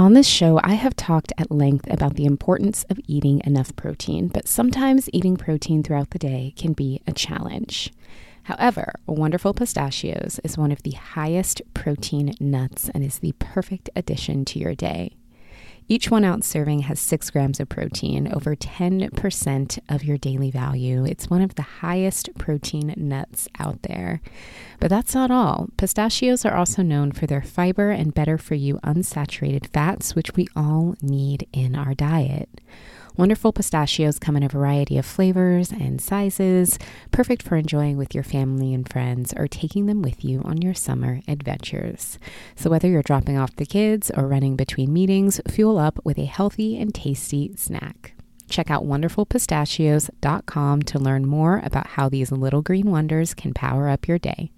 On this show, I have talked at length about the importance of eating enough protein, but sometimes eating protein throughout the day can be a challenge. However, Wonderful Pistachios is one of the highest protein nuts and is the perfect addition to your day. Each one ounce serving has six grams of protein, over 10% of your daily value. It's one of the highest protein nuts out there. But that's not all. Pistachios are also known for their fiber and better for you unsaturated fats, which we all need in our diet. Wonderful pistachios come in a variety of flavors and sizes, perfect for enjoying with your family and friends or taking them with you on your summer adventures. So, whether you're dropping off the kids or running between meetings, fuel up with a healthy and tasty snack. Check out wonderfulpistachios.com to learn more about how these little green wonders can power up your day.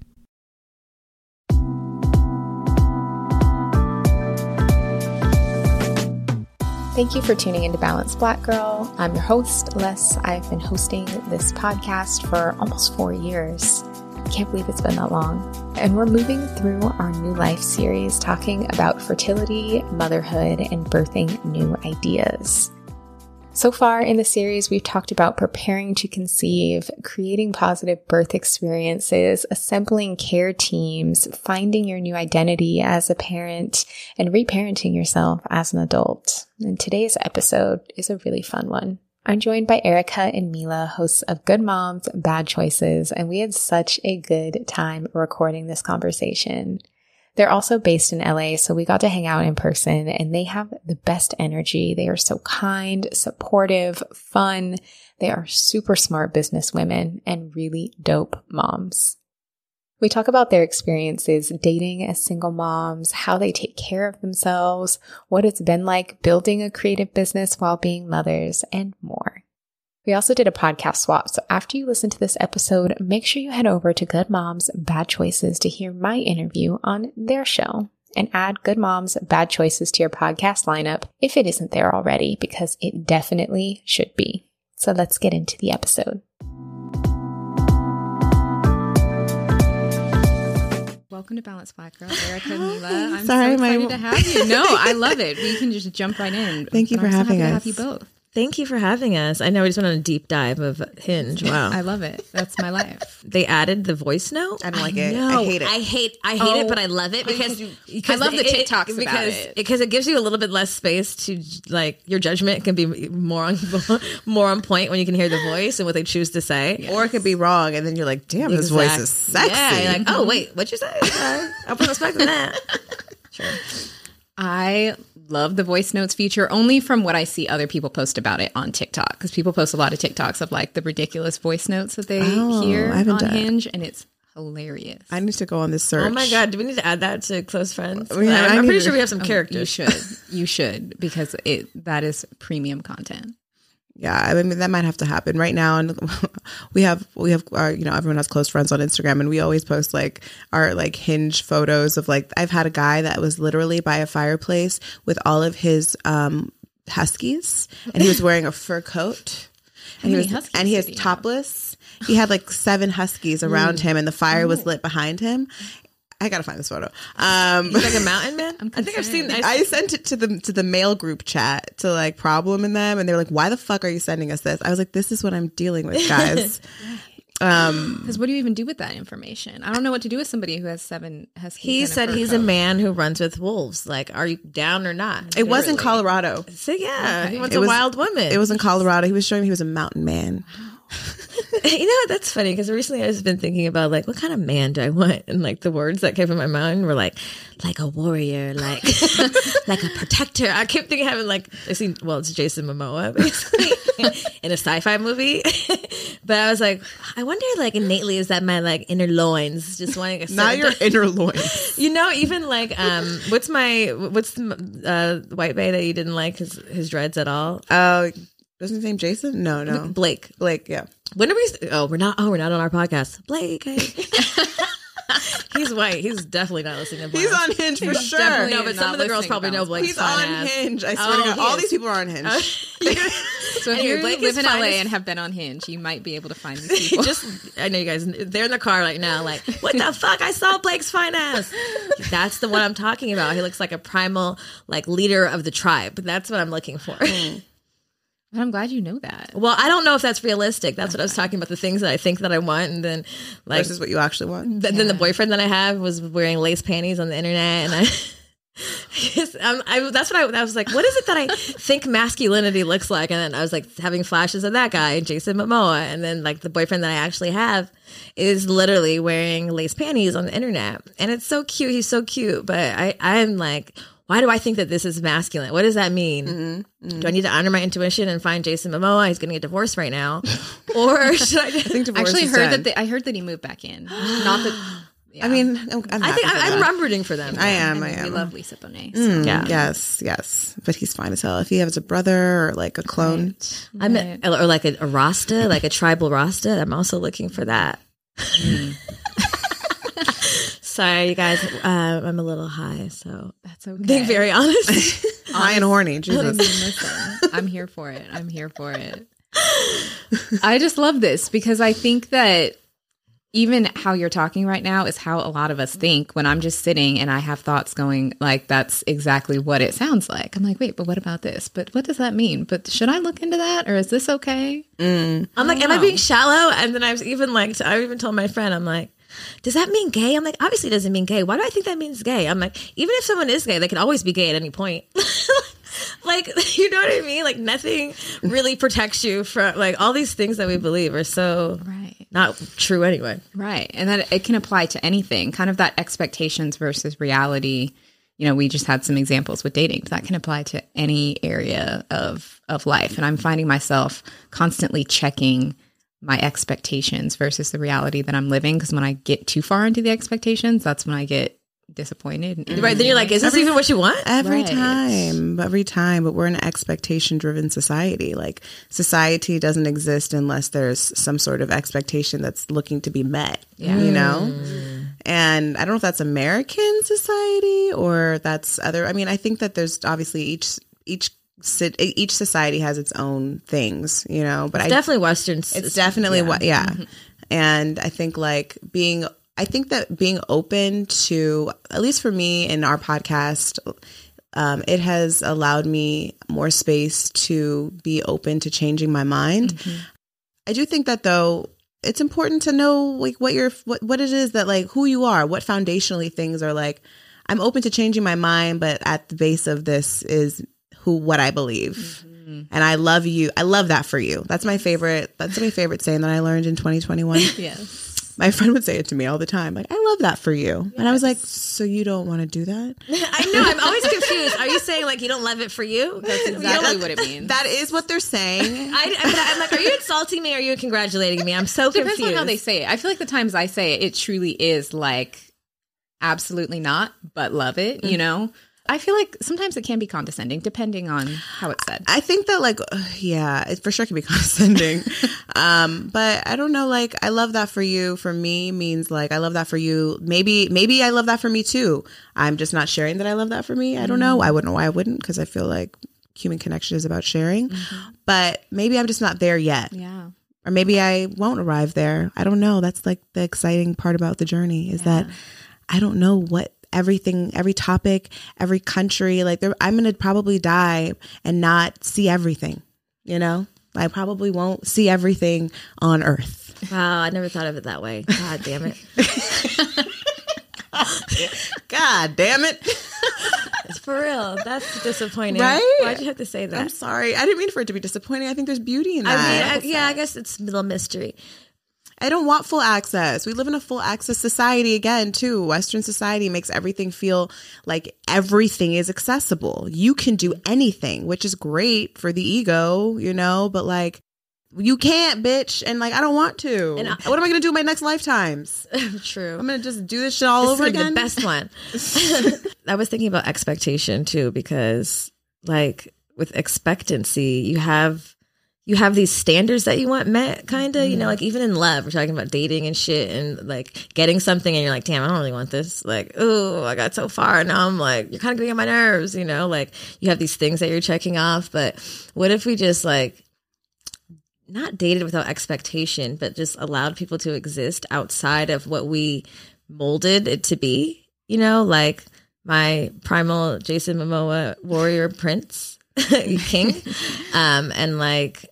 Thank you for tuning into Balanced Black Girl. I'm your host, Les. I've been hosting this podcast for almost four years. I can't believe it's been that long. And we're moving through our new life series talking about fertility, motherhood, and birthing new ideas. So far in the series, we've talked about preparing to conceive, creating positive birth experiences, assembling care teams, finding your new identity as a parent, and reparenting yourself as an adult. And today's episode is a really fun one. I'm joined by Erica and Milah, hosts of Good Moms, Bad Choices, and we had such a good time recording this conversation. They're also based in LA, so we got to hang out in person and they have the best energy. They are so kind, supportive, fun. They are super smart business women and really dope moms. We talk about their experiences dating as single moms, how they take care of themselves, what it's been like building a creative business while being mothers, and more. We also did a podcast swap. So after you listen to this episode, make sure you head over to Good Moms Bad Choices to hear my interview on their show and add Good Moms Bad Choices to your podcast lineup if it isn't there already, because it definitely should be. So let's get into the episode. Welcome to Balance Black Girl, Erica and Milah. I'm Sorry, so excited my- to have you. No, I love it. We can just jump right in. Thank you But for I'm so having happy to us. have you both. Thank you for having us. I know we just went on a deep dive of Hinge. Wow. I love it. That's my life. they added the voice note. I don't like it. I hate it. I hate. I hate it, but I love it oh, because, because I love the TikToks about because it. because it gives you a little bit less space to like your judgment can be more on more on point when you can hear the voice and what they choose to say. Or it could be wrong, and then you're like, "Damn, this voice is sexy." Yeah, you're like, oh wait, what'd you say? I'll put respect on that. Sure. I love the voice notes feature only from what I see other people post about it on TikTok because people post a lot of TikToks of like the ridiculous voice notes that they Oh, hear I haven't on done- Hinge, and it's hilarious. I need to go on this search. Oh my god, do we need to add that to close friends? Yeah, I I'm, I'm pretty to- sure we have some oh, You characters. should, you should, because it that is premium content. Yeah, I mean that might have to happen right now. And we have we have our you know everyone has close friends on Instagram, and we always post like our like hinge photos of like I've had a guy that was literally by a fireplace with all of his um huskies, and he was wearing a fur coat, and he was and he is he have? topless. He had like seven huskies around him, and the fire was lit behind him. I gotta find this photo. Um, He's like a mountain man. I think I've seen. I, I sent it to the to the mail group chat to like problem in them, and they were like, "Why the fuck are you sending us this?" I was like, "This is what I'm dealing with, guys." Um, Because what do you even do with that information? I don't know what to do with somebody who has seven huskies. He and a said fur he's a man who runs with wolves. Like, are you down or not? it was in Colorado. So yeah, he wants It a was- wild woman. It was in Colorado. He was showing me he was a mountain man. you know what? That's funny because recently I've been thinking about like what kind of man do I want, and like the words that came in my mind were like like a warrior, like like a protector. I kept thinking having like I seen well, it's Jason Momoa basically in a sci-fi movie, but I was like, I wonder like innately is that my like inner loins just wanting a Not your inner loins. You know, even like um, what's my what's the uh, white bay that you didn't like his his dreads at all? Oh, wasn't his name Jason? No, no. Blake. Blake, yeah. When are we? Oh, we're not. Oh, we're not on our podcast. Blake. hey. He's white. He's definitely not listening to. Blake. He's on Hinge for sure. No, but some of the girls probably know Blake. He's on ass. Hinge. I swear Oh, to God. All is. these people are on Hinge. Oh. So if Anyway, you Blake live in LA as- and have been on Hinge, you might be able to find these people. Just, I know you guys. They're in the car right now. Like, what the fuck? I saw Blake's fine ass. That's the one I'm talking about. He looks like a primal, like leader of the tribe. That's what I'm looking for. Hmm. But I'm glad you know that. Well, I don't know if that's realistic. That's what I was talking about. The things that I think that I want, and then like Versus what you actually want. Th- Then the boyfriend that I have was wearing lace panties on the internet, and I. Yes, um, I, that's what I, I was like. What is it that I think masculinity looks like? And then I was like having flashes of that guy, Jason Momoa, and then like the boyfriend that I actually have is literally wearing lace panties on the internet, and it's so cute. He's so cute, but I, I'm like, why do I think that this is masculine? What does that mean? Mm-hmm. Mm-hmm. Do I need to honor my intuition and find Jason Momoa? He's going to get divorced right now, or should I? I think divorce Actually, is heard dead. that they, I heard that he moved back in. Not that. Yeah. I mean, I'm, I'm I think happy for I, I'm, that. I'm rooting for them. I am. I we am. love Lisa Bonet. Mm, Yeah. Yes, yes. But he's fine as hell. If he has a brother or like a clone, I'm a, or like a, a Rasta, like a tribal Rasta. I'm also looking for that. Mm. Sorry, you guys. Uh, I'm a little high, so That's okay. being very honest. high and horny. Jesus. listen, I'm here for it. I'm here for it. I just love this because I think that even how you're talking right now is how a lot of us think when I'm just sitting and I have thoughts going like that's exactly what it sounds like. I'm like, wait, but what about this? But what does that mean? But should I look into that or is this okay? I'm like, am I being shallow? And then I was even like, I even told my friend, I'm like, does that mean gay? I'm like, obviously it doesn't mean gay. Why do I think that means gay? I'm like, even if someone is gay, they can always be gay at any point. like, you know what I mean? Like, nothing really protects you from like all these things that we believe are so Right. not true anyway. Right. And that it can apply to anything, kind of that expectations versus reality. You know, we just had some examples with dating. That can apply to any area of of life. And I'm finding myself constantly checking my expectations versus the reality that I'm living because when I get too far into the expectations, that's when I get disappointed. And Right. Then you're like, is this even what you want? Every Right. time, every time, but we're in an expectation driven society. Like society doesn't exist unless there's some sort of expectation that's looking to be met. Yeah. You know? Mm. And I don't know if that's American society or that's other I mean, I think that there's obviously each each sit each society has its own things, you know. But I Definitely Western. it's definitely what, yeah. And I think like being, I think that being open to, at least for me in our podcast, um, it has allowed me more space to be open to changing my mind. I do think that though, it's important to know like what your what what it is that like who you are, what foundationally things are like. I'm open to changing my mind, but at the base of this is who what I believe. Mm-hmm. And I love you. I love that for you. That's my favorite. That's my favorite saying that I learned in 2021. yes. My friend would say it to me all the time. Like, I love that for you. And I was like, so you don't want to do that? I know. I'm always confused. Are you saying like you don't love it for you? That's Exactly what it means. That is what they're saying. I, I, but I'm like, are you insulting me? Or are you congratulating me? I'm so Depends confused. on how they say it. I feel like the times I say it, it truly is like absolutely not, but love it, you mm-hmm. know? I feel like sometimes it can be condescending depending on how it's said. I think that like uh, yeah, it for sure can be condescending. um, but I don't know, like I love that for you. For me means like I love that for you. Maybe maybe I love that for me too. I'm just not sharing that I love that for me. I don't know. Mm. I wouldn't know why I wouldn't because I feel like human connection is about sharing. Mm-hmm. But maybe I'm just not there yet. Yeah. Or maybe I won't arrive there. I don't know. That's like the exciting part about the journey is that I don't know what everything, every topic, every country, like there, I'm going to probably die and not see everything, you know? I probably won't see everything on earth. Wow, I never thought of it that way. God damn it. God damn it. It's for real. That's disappointing. Right? Why'd you have to say that? I'm sorry. I didn't mean for it to be disappointing. I think there's beauty in I that. mean, I, yeah, I guess it's a little mystery. I don't want full access. We live in a full access society again, too. Western society makes everything feel like everything is accessible. You can do anything, which is great for the ego, you know, but like you can't, bitch. And like I don't want to. And I- what am I gonna do in my next lifetimes? True. I'm gonna just do this shit all This over is again. the best one. I was thinking about expectation too, because like with expectancy, you have you have these standards that you want met, kind of. You know, like even in love, we're talking about dating and shit, and like getting something, and you're like, damn, I don't really want this. Like, oh, I got so far, now I'm like, you're kind of getting on my nerves. You know, like you have these things that you're checking off, but what if we just like not dated without expectation, but just allowed people to exist outside of what we molded it to be. You know, like my primal Jason Momoa warrior prince king, um, and like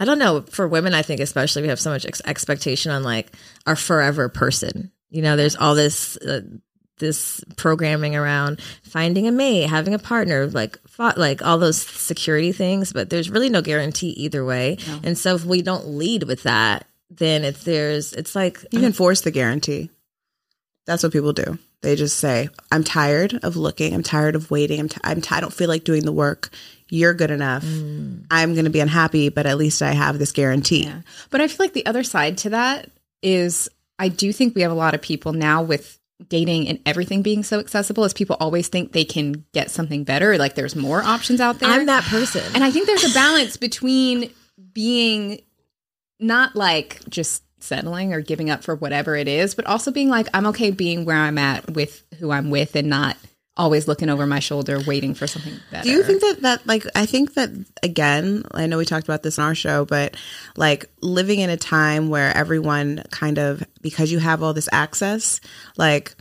I don't know for women. I think especially we have so much ex- expectation on like our forever person. You know, there's all this. Uh, this programming around finding a mate, having a partner, like fought, like all those security things, but there's really no guarantee either way. And so if we don't lead with that, then it's there's it's like you can force the guarantee. That's what people do. They just say, "I'm tired of looking. I'm tired of waiting. I'm, t- I'm t- I don't feel like doing the work. You're good enough. Mm. I'm going to be unhappy, but at least I have this guarantee." Yeah. But I feel like the other side to that is I do think we have a lot of people now with dating and everything being so accessible as people always think they can get something better like there's more options out there. I'm that person. And I think there's a balance between being not like just settling or giving up for whatever it is, but also being like, I'm okay being where I'm at with who I'm with and not always looking over my shoulder waiting for something better. Do you think that that like I think that again, I know we talked about this in our show, but like living in a time where everyone kind of because you have all this access, like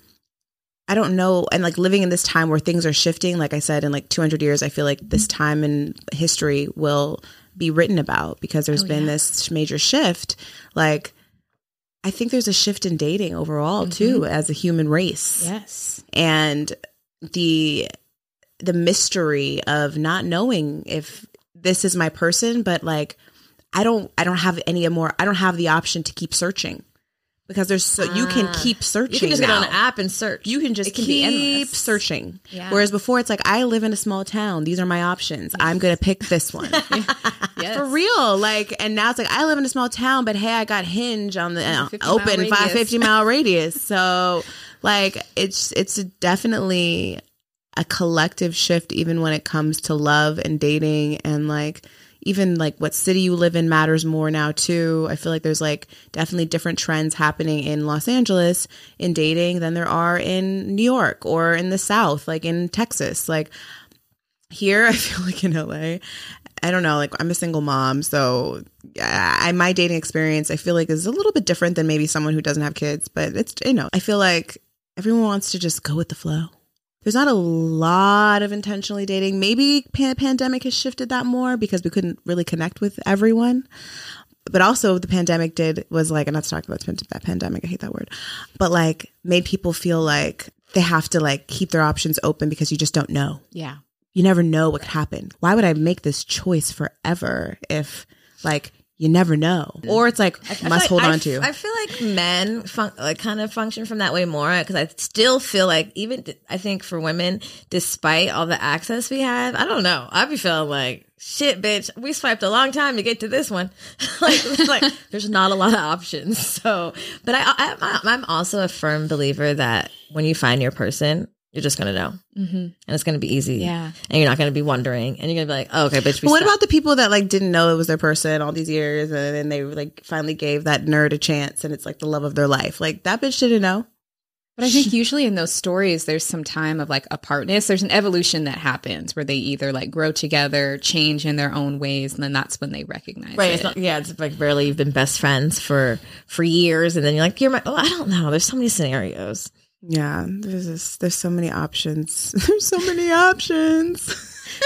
I don't know, and like living in this time where things are shifting, like I said, in like 200 years, I feel like this time in history will be written about because there's oh, been this major shift. Like, I think there's a shift in dating overall mm-hmm. too, as a human race Yes. and the the mystery of not knowing if this is my person but like i don't i don't have any more i don't have the option to keep searching because there's so you can Ah. keep searching you can just get on an app and search. you can just It can keep searching. Yeah. whereas before it's like i live in a small town. These are my options. I'm gonna pick this one. Yes. for real. Like and now it's like i live in a small town but hey i got hinge on the uh, open 550 mile radius. So like it's it's definitely a collective shift even when it comes to love and dating and like even like what city you live in matters more now too. I feel like there's like definitely different trends happening in los angeles in dating than there are in new york or in the south like in texas. Like here i feel like in la i don't know like i'm a single mom so I, my dating experience i feel like is a little bit different than maybe someone who doesn't have kids but it's you know i feel like everyone wants to just go with the flow there's not a lot of intentionally dating maybe pan- pandemic has shifted that more because we couldn't really connect with everyone but also the pandemic did was like and not to talk about that pandemic i hate that word but like made people feel like they have to like keep their options open because you just don't know Yeah. you never know what could happen. Why would I make this choice forever if like you never know? Or it's like I must like- hold I on f- to. I feel like men fun- like kind of function from that way more because I still feel like even I think for women, despite all the access we have, I don't know. I'd be feeling like shit, bitch. We swiped a long time to get to this one. like, like there's not a lot of options. So, but I, I I'm also a firm believer that when you find your person. You're just gonna know, Mm-hmm. and it's gonna be easy. Yeah. and you're not gonna be wondering, and you're gonna be like, oh, "Okay, bitch." We But what stopped. about the people that like didn't know it was their person all these years and then they like finally gave that nerd a chance and it's like the love of their life? Like that bitch didn't know. But I think usually in those stories, there's some time of like apartness. There's an evolution that happens where they either like grow together, change in their own ways, and then that's when they recognize Right. it. It's not, yeah. It's like barely you've been best friends for for years, and then you're like, you're my. Oh, I don't know. There's so many scenarios. Yeah, there's just, there's so many options. there's so many options.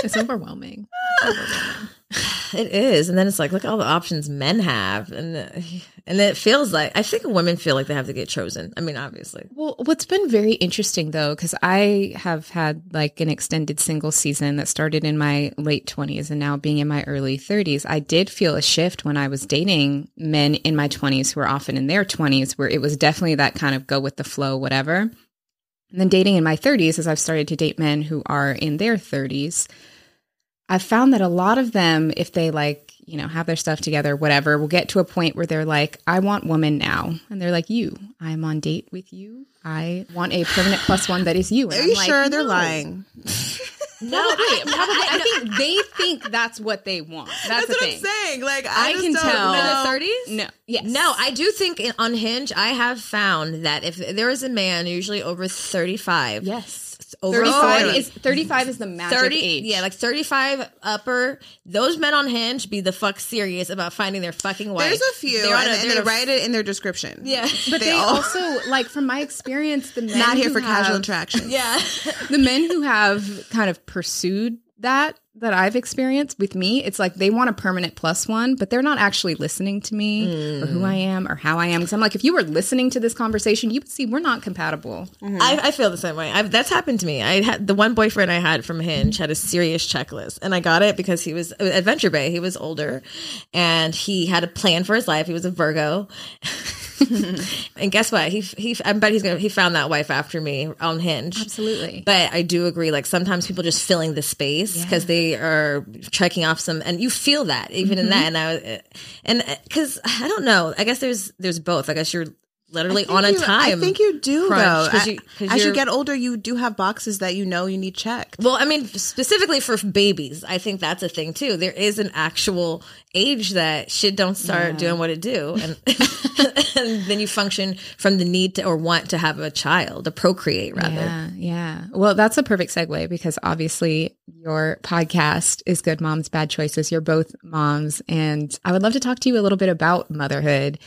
It's overwhelming. It is, and then it's like, look at all the options men have, and and it feels like I think women feel like they have to get chosen. I mean, obviously, Well, what's been very interesting though, because I have had like an extended single season that started in my late 20s and now being in my early 30s, I did feel a shift when I was dating men in my 20s who were often in their 20s, where it was definitely that kind of go with the flow, whatever. And then dating in my 30s, as I've started to date men who are in their 30s, I've found that a lot of them, if they like, you know, have their stuff together, whatever, will get to a point where they're like, I want woman now. And they're like, You, I'm on date with you. I want a permanent plus one that is you. And Are I'm you like, sure they're "No." lying? No, I, probably. I think they think that's what they want. That's, the what thing. I'm saying. Like I, I just can don't tell. in know. the thirties. No, yes, No, I do think on Hinge, I have found that if there is a man, usually over thirty-five, yes. Over 35 40, is 35 is the magic 30 age. yeah like 35 upper those men on hinge be the fuck serious about finding their fucking wife There's a few, They're on and, a- and they're they on a- write it in their description. yeah but They they, also like from my experience the men Not here who for casual have- interaction. yeah the men who have kind of pursued that that I've experienced with me, it's like they want a permanent plus one, but they're not actually listening to me or who I am or how I am. Because I'm like, if you were listening to this conversation, you would see we're not compatible. Mm-hmm. I, I feel the same way I've, that's happened to me i had the one boyfriend i had from hinge had a serious checklist and i got it because he was uh, adventure bay he was older and he had a plan for his life he was a virgo and guess what he he i bet he's gonna he found that wife after me on hinge Absolutely. But I do agree. Like sometimes people just filling the space because they are checking off some, and you feel that even in that. Mm-hmm. And I, and because I don't know, I guess there's there's both. I guess you're literally on a you- time. I think you do crunch, though. you- as you get older, you do have boxes that you know you need checked. Well, I mean, specifically for babies, I think that's a thing too. There is an actual age that shit don't start doing what it do, and, and then you function from the need to or want to have a child, to procreate rather. Yeah, yeah. Well, that's a perfect segue because obviously your podcast is Good Moms, Bad Choices. You're both moms. And I would love to talk to you a little bit about motherhood.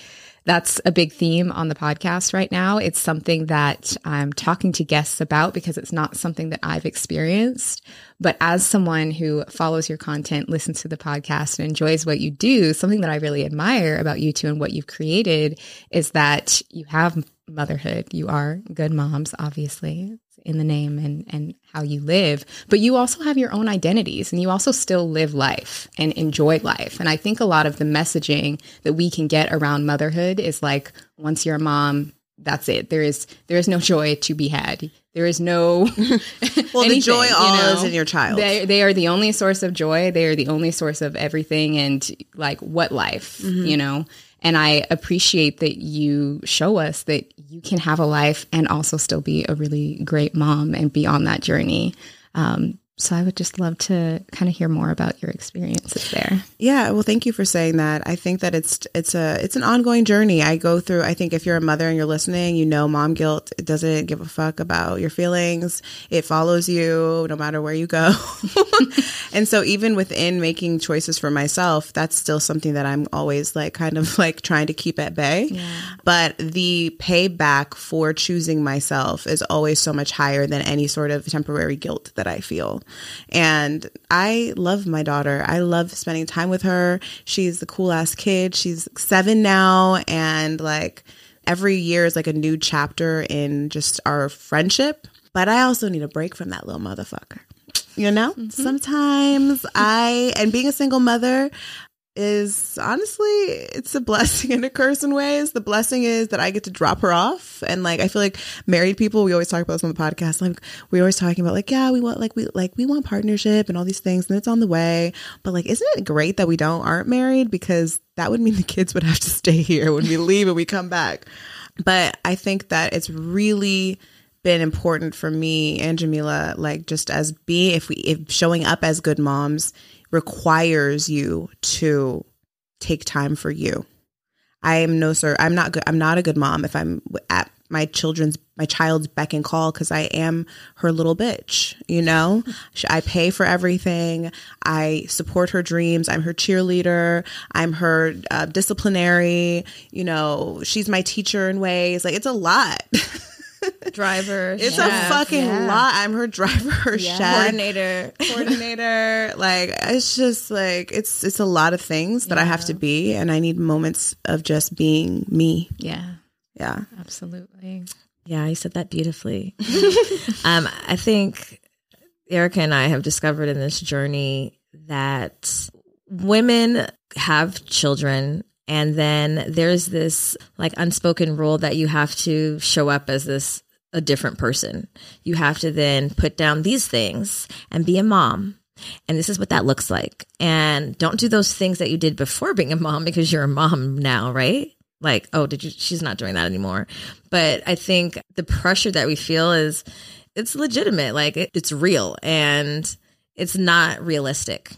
That's a big theme on the podcast right now. It's something that I'm talking to guests about because it's not something that I've experienced. But as someone who follows your content, listens to the podcast, and enjoys what you do, something that I really admire about you two and what you've created is that you have motherhood. You are good moms, obviously, in the name and, and how you live, but you also have your own identities and you also still live life and enjoy life. And I think a lot of the messaging that we can get around motherhood is like, once you're a mom, that's it. There is there is no joy to be had. There is no Well, the joy you all know? is in your child. They they are the only source of joy. They are the only source of everything and like what life, Mm-hmm. you know. And I appreciate that you show us that you can have a life and also still be a really great mom and be on that journey. Um, so I would just love to kind of hear more about your experiences there. Yeah, well, thank you for saying that. I think that it's it's a it's an ongoing journey. I go through. I think if you're a mother and you're listening, you know, mom guilt. It doesn't give a fuck about your feelings. It follows you no matter where you go. and so, even within making choices for myself, that's still something that I'm always like kind of like trying to keep at bay. But the payback for choosing myself is always so much higher than any sort of temporary guilt that I feel. And I love my daughter. I love spending time with her. She's the cool ass kid. She's seven now. And like every year is like a new chapter in just our friendship. But I also need a break from that little motherfucker. You know, mm-hmm. sometimes I, and being a single mother, is honestly it's a blessing and a curse in ways. The blessing is that I get to drop her off, and like I feel like married people, we always talk about this on the podcast. Like we're always talking about like yeah, we want like we like we want partnership and all these things, and it's on the way. But like, isn't it great that we don't aren't married because that would mean the kids would have to stay here when we leave and we come back. But I think that it's really been important for me and Jamila, like just as being if we if showing up as good moms requires you to take time for you. I am no sir. I'm not good. I'm not a good mom if I'm at my children's my child's beck and call because I am her little bitch. You know, I pay for everything. I support her dreams. I'm her cheerleader. I'm her uh, disciplinary. You know, she's my teacher in ways. Like it's a lot. driver, It's chef, a fucking yeah. lot. I'm her driver, her chef, coordinator. coordinator. like it's just like it's it's a lot of things that I have to be, and I need moments of just being me. Yeah, Yeah. absolutely. Yeah, you said that beautifully. um, I think Erica and I have discovered in this journey that women have children and then there's this like unspoken rule that you have to show up as this a different person. You have to then put down these things and be a mom. And this is what that looks like. And don't do those things that you did before being a mom because you're a mom now, right? Like, oh, did you? She's not doing that anymore. But I think the pressure that we feel is it's legitimate. Like, it, it's real and it's not realistic.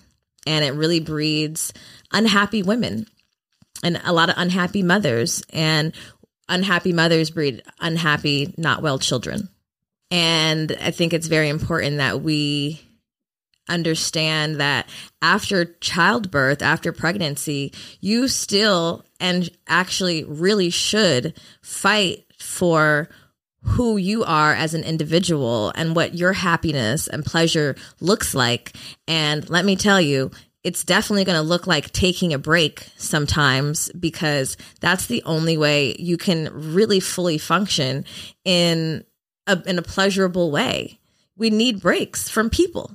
And it really breeds unhappy women and a lot of unhappy mothers. And unhappy mothers breed unhappy, not well children. And I think it's very important that we understand that after childbirth, after pregnancy, you still and actually really should fight for who you are as an individual and what your happiness and pleasure looks like. And let me tell you, it's definitely going to look like taking a break sometimes because that's the only way you can really fully function in a, in a pleasurable way. We need breaks from people.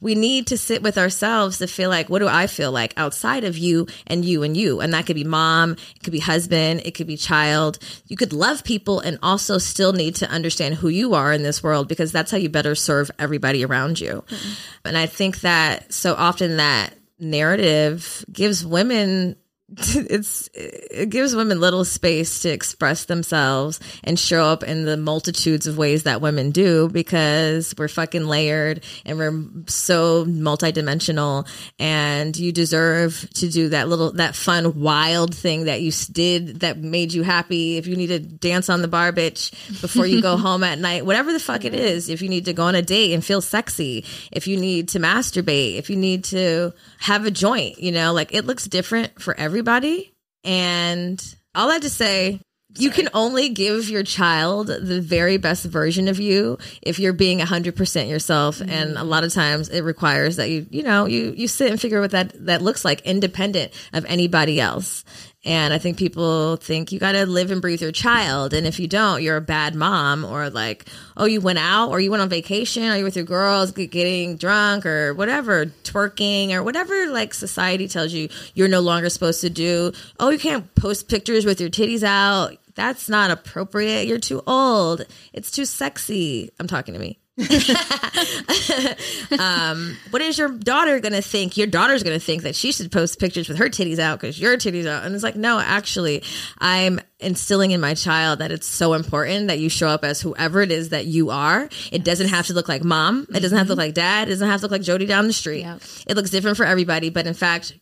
We need to sit with ourselves to feel like, what do I feel like outside of you and you and you? And that could be mom, it could be husband, it could be child. You could love people and also still need to understand who you are in this world because that's how you better serve everybody around you. Mm-hmm. And I think that so often that narrative gives women it's it gives women little space to express themselves and show up in the multitudes of ways that women do because we're fucking layered and we're so multidimensional and you deserve to do that little that fun wild thing that you did that made you happy. If you need to dance on the bar bitch before you go home at night whatever the fuck it is if you need to go on a date and feel sexy if you need to masturbate if you need to have a joint you know like it looks different for everybody. And all that to say you can only give your child the very best version of you if you're being 100% yourself. Mm-hmm. And a lot of times it requires that you you know you you sit and figure what that that looks like independent of anybody else and i think people think you got to live and breathe your child and if you don't you're a bad mom or like oh you went out or you went on vacation or you're with your girls getting drunk or whatever twerking or whatever like society tells you you're no longer supposed to do oh you can't post pictures with your titties out that's not appropriate. You're too old. It's too sexy. I'm talking to me. um, what is your daughter going to think? Your daughter's going to think that she should post pictures with her titties out because your titties out. And it's like, no, actually, I'm instilling in my child that it's so important that you show up as whoever it is that you are. It doesn't have to look like mom. It doesn't have to look like dad. It doesn't have to look like Jody down the street. Yep. It looks different for everybody. But in fact,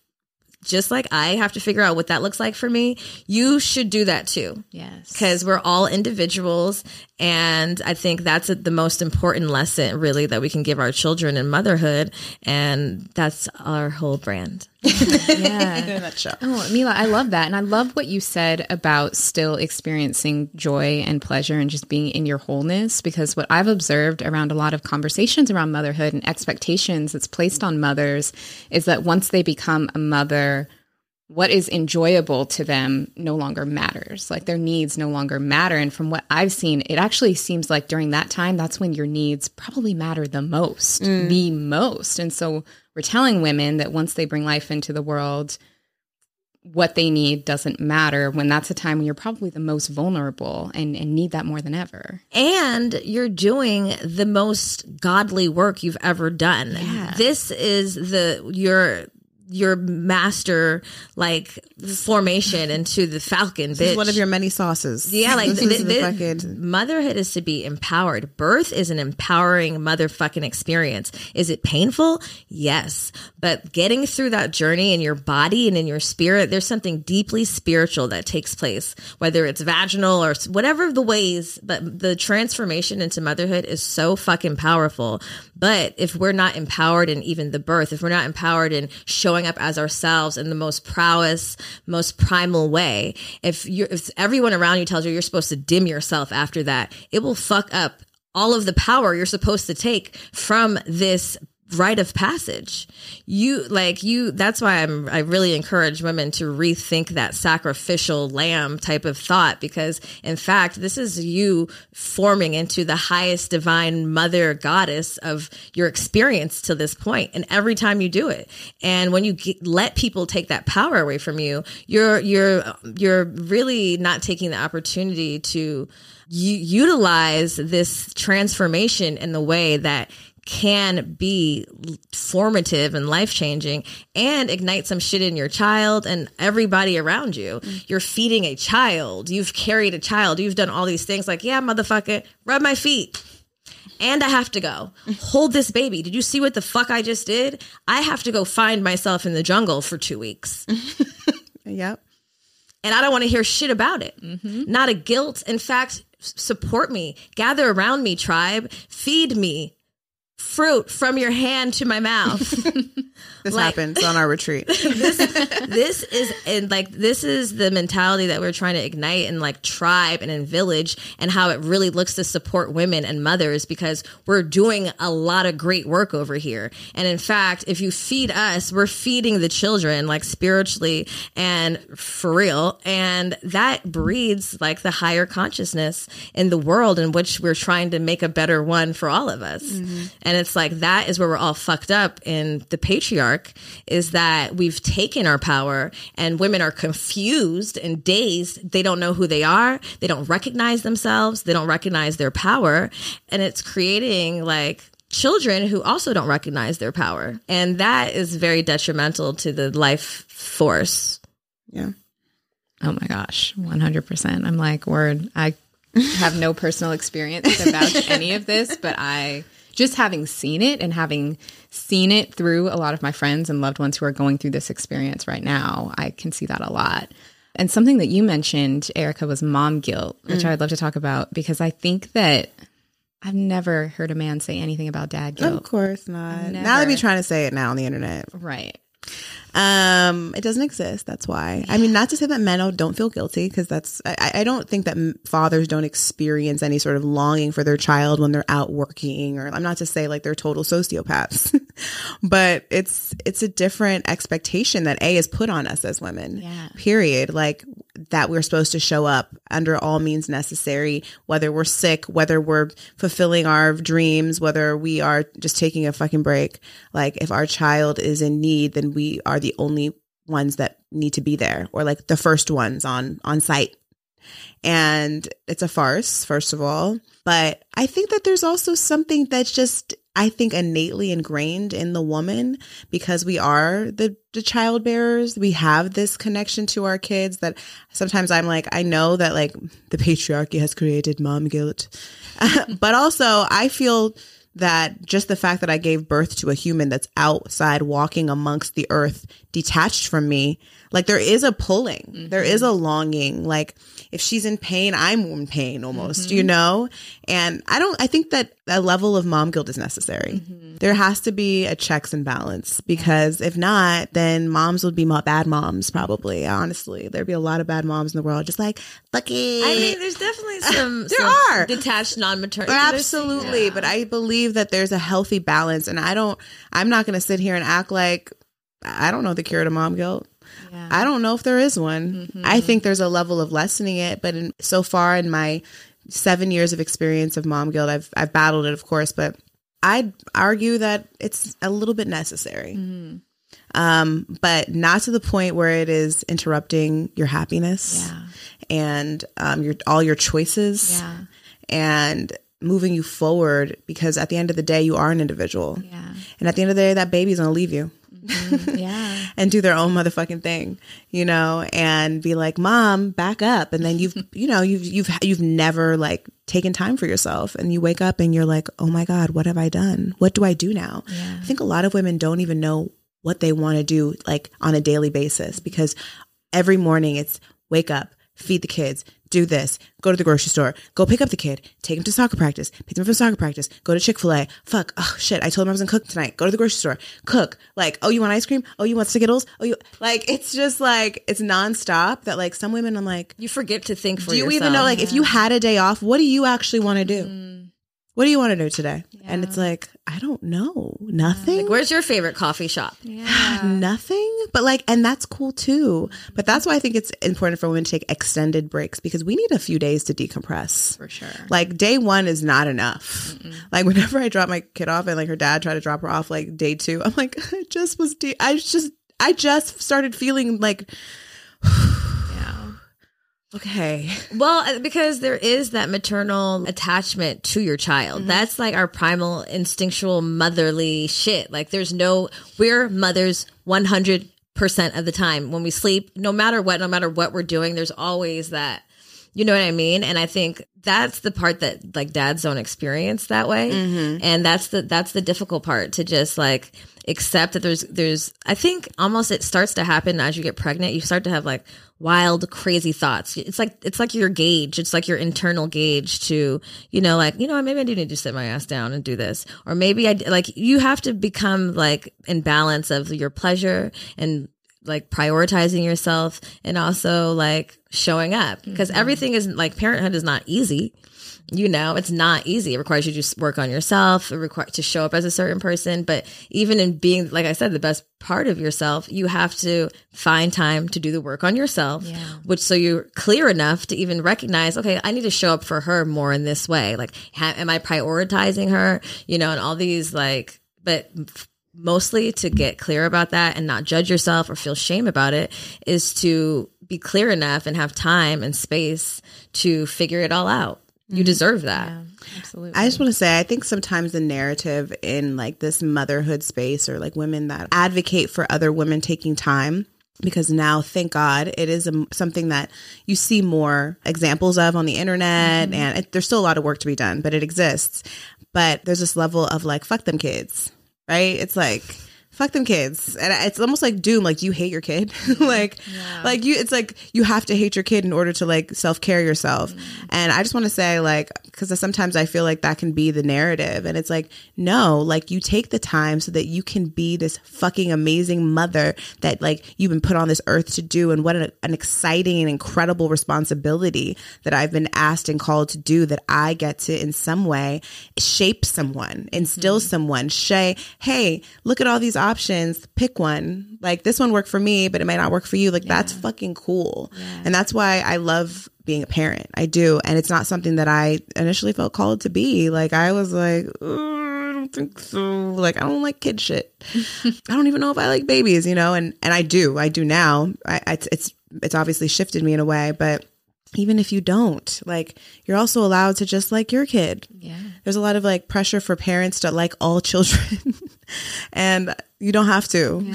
just like I have to figure out what that looks like for me, you should do that too Yes. because we're all individuals and i think that's the most important lesson really that we can give our children in motherhood and that's our whole brand Yeah. In a nutshell. Oh, Milah, I love that. And I love what you said about still experiencing joy and pleasure and just being in your wholeness. Because what I've observed around a lot of conversations around motherhood and expectations that's placed on mothers is that once they become a mother, what is enjoyable to them no longer matters. Like their needs no longer matter. And from what I've seen, it actually seems like during that time, that's when your needs probably matter the most, mm. the most. And so we're telling women that once they bring life into the world, what they need doesn't matter when that's a time when you're probably the most vulnerable and, and need that more than ever. and you're doing the most godly work you've ever done this is the your your master like formation into the falcon This is one of your many sauces. Yeah, like this th- th- motherhood is to be empowered. Birth is an empowering motherfucking experience. Is it painful? Yes. But getting through that journey in your body and in your spirit, there's something deeply spiritual that takes place, whether it's vaginal or whatever the ways, but the transformation into motherhood is so fucking powerful. But if we're not empowered in even the birth, if we're not empowered in showing up as ourselves in the most prowess, most primal way, if you if everyone around you tells you you're supposed to dim yourself after that, it will fuck up all of the power you're supposed to take from this rite of passage. You like you that's why I'm I really encourage women to rethink that sacrificial lamb type of thought because in fact this is you forming into the highest divine mother goddess of your experience to this point and every time you do it. And when you get, let people take that power away from you, you're you're you're really not taking the opportunity to utilize this transformation in the way that can be formative and life changing and ignite some shit in your child and everybody around you. Mm. You're feeding a child. You've carried a child. You've done all these things like, yeah, motherfucker, rub my feet. And I have to go hold this baby. Did you see what the fuck I just did? I have to go find myself in the jungle for two weeks. Yep. and I don't want to hear shit about it. Mm-hmm. Not a guilt. In fact, support me, gather around me, tribe, feed me fruit from your hand to my mouth. This Like- happens on our retreat. this is and like this is the mentality that we're trying to ignite in like tribe and in village and how it really looks to support women and mothers because we're doing a lot of great work over here. And in fact if you feed us we're feeding the children like spiritually and for real. And that breeds like the higher consciousness in the world in which we're trying to make a better one for all of us. Mm-hmm. And it's like that is where we're all fucked up in the patriarch is that we've taken our power and women are confused and dazed. They don't know who they are. They don't recognize themselves. They don't recognize their power. And it's creating like children who also don't recognize their power. And that is very detrimental to the life force. Yeah. Oh my gosh, 100%. I'm like, word. I have no personal experience to vouch any of this, but I just having seen it and having seen it through a lot of my friends and loved ones who are going through this experience right now, I can see that a lot. And something that you mentioned, Erica, was mom guilt, which mm. I'd love to talk about because I think that I've never heard a man say anything about dad guilt. Of course not. Never. Now they'd be trying to say it now on the internet. Right. Um, it doesn't exist. That's why. I mean, not to say that men don't- feel guilty, because that's. I, I don't think that fathers don't experience any sort of longing for their child when they're out working, or I'm not to say like they're total sociopaths, but it's it's a different expectation that a is put on us as women. Yeah. Period. Like that we're supposed to show up under all means necessary, whether we're sick, whether we're fulfilling our dreams, whether we are just taking a fucking break. Like if our child is in need, then we are the only ones that need to be there or like the first ones on on site. And it's a farce, first of all. But I think that there's also something that's just I think innately ingrained in the woman because we are the the child bearers. We have this connection to our kids that sometimes I'm like, I know that like the patriarchy has created mom guilt. but also I feel that just the fact that I gave birth to a human that's outside walking amongst the earth, detached from me, like there is a pulling, there is mm-hmm. a longing. Like if she's in pain, I'm in pain almost, you mm-hmm. know? And I don't, I think that a level of mom guilt is necessary. Mm-hmm. There has to be a checks and balance because if not, then moms would be bad moms, probably. Honestly, there'd be a lot of bad moms in the world, just like, lucky. I mean, there's definitely some, There some are. detached non-maternal. Absolutely. But I believe that there's a healthy balance. And I don't, I'm not going to sit here and act like I don't know the cure to mom guilt. I don't know if there is one. I think there's a level of lessening it. But in, so far in my seven years of experience of mom guilt, I've, I've battled it, of course, but I'd argue that it's a little bit necessary. Um, but not to the point where it is interrupting your happiness Yeah. and um, your all your choices Yeah. and moving you forward because at the end of the day you are an individual Yeah. and at the end of the day that baby's gonna leave you Mm, yeah. and do their own motherfucking thing you know and be like mom back up. And then you've you know you've you've you've never like taken time for yourself. And you wake up and you're like oh my god what have i done? What do i do now? I think a lot of women don't even know what they want to do like on a daily basis because every morning it's wake up feed the kids do this, go to the grocery store, go pick up the kid, take him to soccer practice, pick him up from soccer practice, go to Chick fil A. Fuck, oh shit, I told him I wasn't cook tonight. Go to the grocery store, cook. Like, oh, you want ice cream? Oh, you want Skittles? Oh, you like, it's just like, it's nonstop that like some women, I'm like, You forget to think for do you yourself. even know, like, if you had a day off, what do you actually want to do? Mm. What do you want to do today? And it's like, I don't know. Nothing. Like, where's your favorite coffee shop? Nothing. But like, and that's cool too. But that's why I think it's important for women to take extended breaks because we need a few days to decompress. For sure. Like day one is not enough. Like whenever I drop my kid off and like her dad tried to drop her off like day two, I'm like, I just was, de- I just, I just started feeling like, Yeah. Okay. Well, uh, because there is that maternal attachment to your child. That's like our primal instinctual motherly shit. Like there's no we're mothers 100% of the time when we sleep, no matter what, no matter what we're doing, there's always that you know what I mean? And I think that's the part that like dads don't experience that way. And that's the that's the difficult part to just like accept that there's there's I think almost it starts to happen as you get pregnant. You start to have like wild crazy thoughts. It's like it's like your gauge. It's like your internal gauge to, you know, like, you know, maybe I do need to sit my ass down and do this. Or maybe I like you have to become like in balance of your pleasure and like prioritizing yourself and also like showing up. Because mm-hmm. everything is like parenthood is not easy. You know it's not easy. It requires you to just work on yourself it requires to show up as a certain person. But even in being like i said the best part of yourself you have to find time to do the work on yourself which so you're clear enough to even recognize okay i need to show up for her more in this way. Like ha- am i prioritizing her? You know and all these like but mostly to get clear about that and not judge yourself or feel shame about it is to be clear enough and have time and space to figure it all out. You mm-hmm. deserve that. Absolutely. I just want to say, I think sometimes the narrative in like this motherhood space or like women that advocate for other women taking time, because now, thank God, it is a, something that you see more examples of on the internet, mm-hmm. and it, there's still a lot of work to be done, but it exists. But there's this level of like, fuck them kids, right? It's like, fuck them kids. And it's almost like doom like you hate your kid. Like like you it's like you have to hate your kid in order to like self-care yourself. Mm. And i just want to say like because sometimes i feel like that can be the narrative. And it's like no like you take the time so that you can be this fucking amazing mother that like you've been put on this earth to do. And what an, an exciting and incredible responsibility that i've been asked and called to do that i get to in some way shape someone instill mm-hmm. someone say hey look at all these options pick one. Like this one worked for me but it might not work for you. Like that's fucking cool. And that's why i love being a parent. I do. And it's not something that i initially felt called to be. Like i was like "Uh, i don't think so. Like i don't like kid shit. I don't even know if i like babies you know? And and i do. I do now. I, I it's it's it's obviously shifted me in a way but even if you don't like you're also allowed to just like your kid. Yeah. there's a lot of like pressure for parents to like all children and you don't have to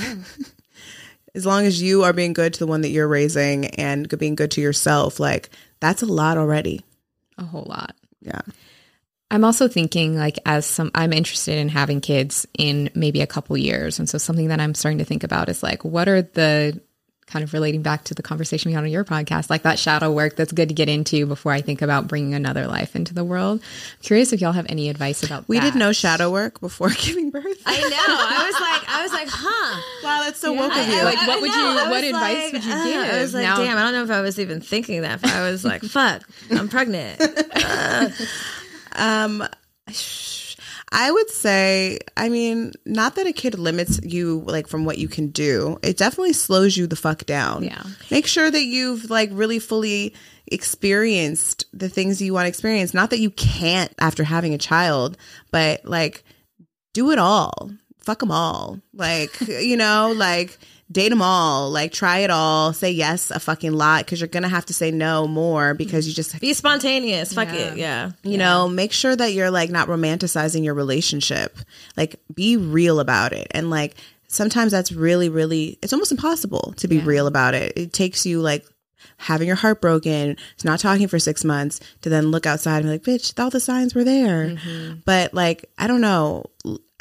as long as you are being good to the one that you're raising and being good to yourself like that's a lot already A whole lot. yeah I'm also thinking like as some I'm interested in having kids in maybe a couple years. And so something that I'm starting to think about is like what are the kind of relating back to the conversation we had on your podcast, like that shadow work that's good to get into before I think about bringing another life into the world. I'm curious if y'all have any advice about we that. did no shadow work before giving birth I know. I was like, I was like, huh. wow that's so woke of you I- like, what would you- what advice like, would you uh, give? I was like, Now- damn, I don't know if I was even thinking that. But I was like, fuck, I'm pregnant. Um, I would say, I mean, not that a kid limits you like from what you can do. It definitely slows you the fuck down. Yeah. Make sure that you've like really fully experienced the things you want to experience. Not that you can't after having a child, but like do it all. Fuck them all. Like, you know, like date them all. Like try it all. Say yes a fucking lot because you're to have to say no more because you just Be spontaneous. Fuck it. Yeah. you know make sure that you're like not romanticizing your relationship like be real about it and like sometimes that's really really it's almost impossible to be real about it it takes you like having your heart broken not talking for six months to then look outside and be like bitch all the signs were there mm-hmm. but like i don't know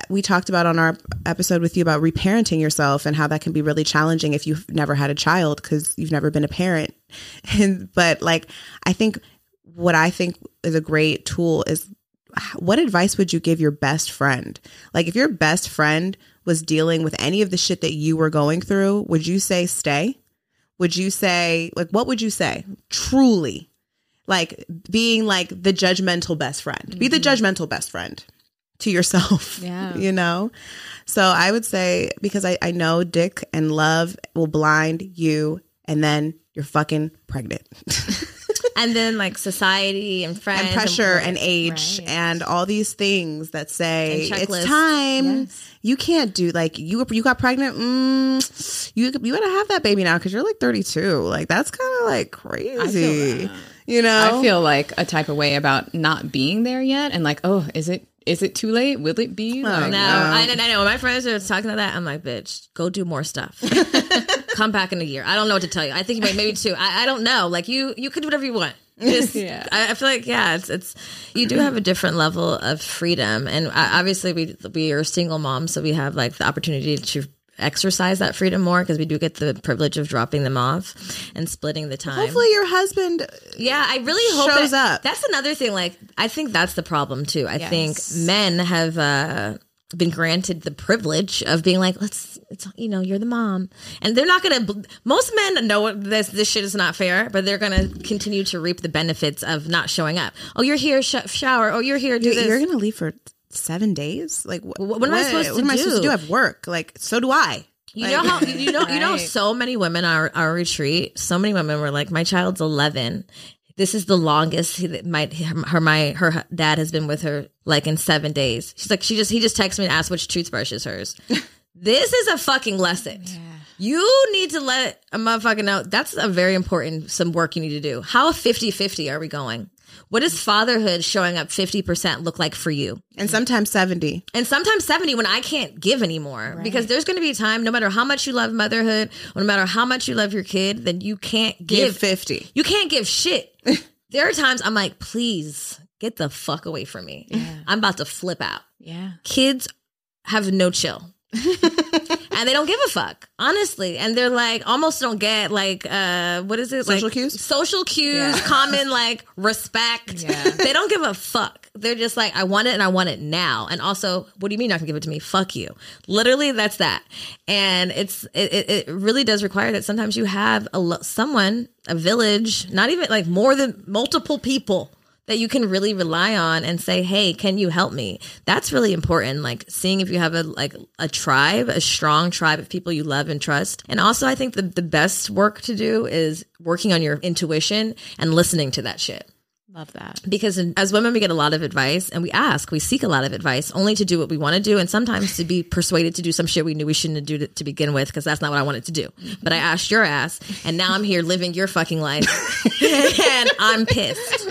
we talked about on our episode with you about reparenting yourself and how that can be really challenging if you've never had a child because you've never been a parent. And but like I think what I think is a great tool is what advice would you give your best friend? Like if your best friend was dealing with any of the shit that you were going through, would you say stay? Would you say like what would you say? Truly. Like being like the judgmental best friend. Be the mm-hmm. judgmental best friend to yourself. Yeah. You know? So I would say because I, I know dick and love will blind you and then you're fucking pregnant. and then like society and friends and pressure and, and age right. and all these things that say it's checklists. time. You can't do like you you got pregnant. Mm, you you gotta have that baby now because you're like 32. Like that's kind of like crazy. You know, I feel like a type of way about not being there yet, and like, oh, is it is it too late? Will it be? Oh, like, No, I, I know. When my friends are talking about that, I'm like, bitch, go do more stuff. Come back in a year. I don't know what to tell you. I think maybe two. I, I don't know. Like you, you could do whatever you want. Just, Yeah. I, I feel like yeah, it's it's you do have a different level of freedom, and I, obviously we we are single moms, so we have like the opportunity to exercise that freedom more because we do get the privilege of dropping them off and splitting the time. hopefully your husband. Yeah, I really hope shows that- up. That's another thing. Like, I think that's the problem too. I Yes. think men have uh, been granted the privilege of being like, let's, it's you know, you're the mom, and they're not gonna. Most men know this this shit is not fair, but they're gonna continue to reap the benefits of not showing up. Oh, you're here, sh- shower. Oh, you're here, do You, this. you're gonna leave for seven days. Like wh- What am I supposed to what am I supposed to do? do? I have work. Like so do I. You Like- know how you know you know Right. so many women are our retreat. So many women were like, my child's eleven. This is the longest he, my her my her dad has been with her like in seven days. She's like she just he just texted me and asked which toothbrush is hers. this is a fucking lesson. You need to let a motherfucker know that's a very important some work you need to do. How 50-50 are we going? What does fatherhood showing up 50% look like for you? and sometimes seventy. And sometimes 70 when I can't give anymore because there's going to be a time, no matter how much you love motherhood, or no matter how much you love your kid, then you can't Give give. fifty. you can't give shit. there are times I'm like, please get the fuck away from me. I'm about to flip out. yeah. Kids have no chill. and they don't give a fuck, honestly. And they're like, almost don't get like, uh, what is it? Social like, cues? Social cues, common like respect. Yeah. They don't give a fuck. They're just like, I want it and I want it now. And also, what do you mean you're not gonna give it to me? Fuck you. Literally, that's that. And it's it, it, it really does require that sometimes you have a lo- someone, a village, not even like more than multiple people that you can really rely on and say, "Hey, can you help me?" That's really important. Like seeing if you have a like a tribe, a strong tribe of people you love and trust. And also, I think the the best work to do is working on your intuition and listening to that shit Love that. because as women we get a lot of advice and we ask we seek a lot of advice only to do what we want to do and sometimes to be persuaded to do some shit we knew we shouldn't do to, to begin with because that's not what i wanted to do but i asked your ass and now i'm here living your fucking life and i'm pissed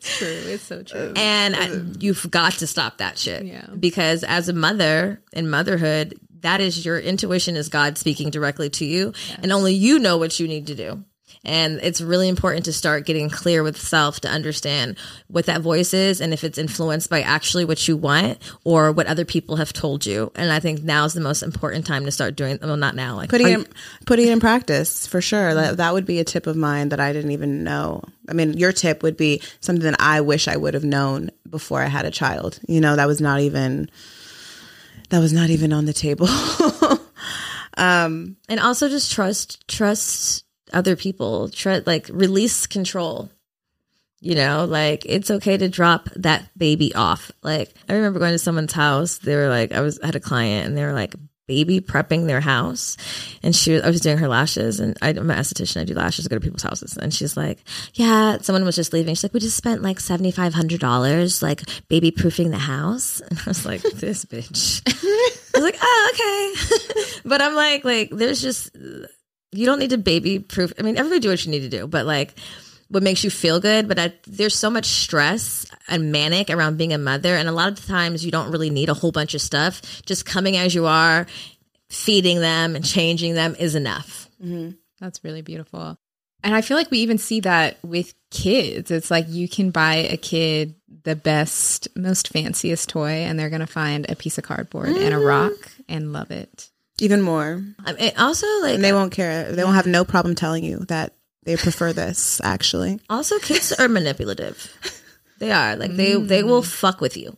True. It's so true. Uh, and I, uh, you've got to stop that shit Yeah. because as a mother in motherhood that is your intuition is god speaking directly to you and only you know what you need to do and it's really important to start getting clear with self to understand what that voice is and if it's influenced by actually what you want or what other people have told you and i think now is the most important time to start doing well not now like putting it in, putting it in practice for sure. That that would be a tip of mine that I didn't even know. I mean, your tip would be something that I wish I would have known before I had a child. You know, that was not even that was not even on the table. um, and also just trust trust other people try like release control you know? Like it's okay to drop that baby off. Like i remember going to someone's house. They were like i was I had a client and they were like baby prepping their house. And she was, i was doing her lashes and I, i'm an esthetician. I do lashes I go to people's houses. And she's like yeah someone was just leaving. She's like we just spent like $7500 like baby proofing the house. And i was like this bitch. I was like, oh, okay. but I'm like, like, there's just, you don't need to baby proof. I mean, everybody do what you need to do, but like, what makes you feel good. But I, there's so much stress and manic around being a mother. And a lot of the times you don't really need a whole bunch of stuff. Just coming as you are, feeding them and changing them is enough. Mm-hmm. That's really beautiful. And I feel like we even see that with kids. It's like you can buy a kid the best, most fanciest toy, and they're going to find a piece of cardboard and a mm. rock and love it. Even more. I mean, also like And they won't care. They won't have no problem telling you that they prefer this, actually. Also, kids are manipulative. They are like they mm. they will fuck with you,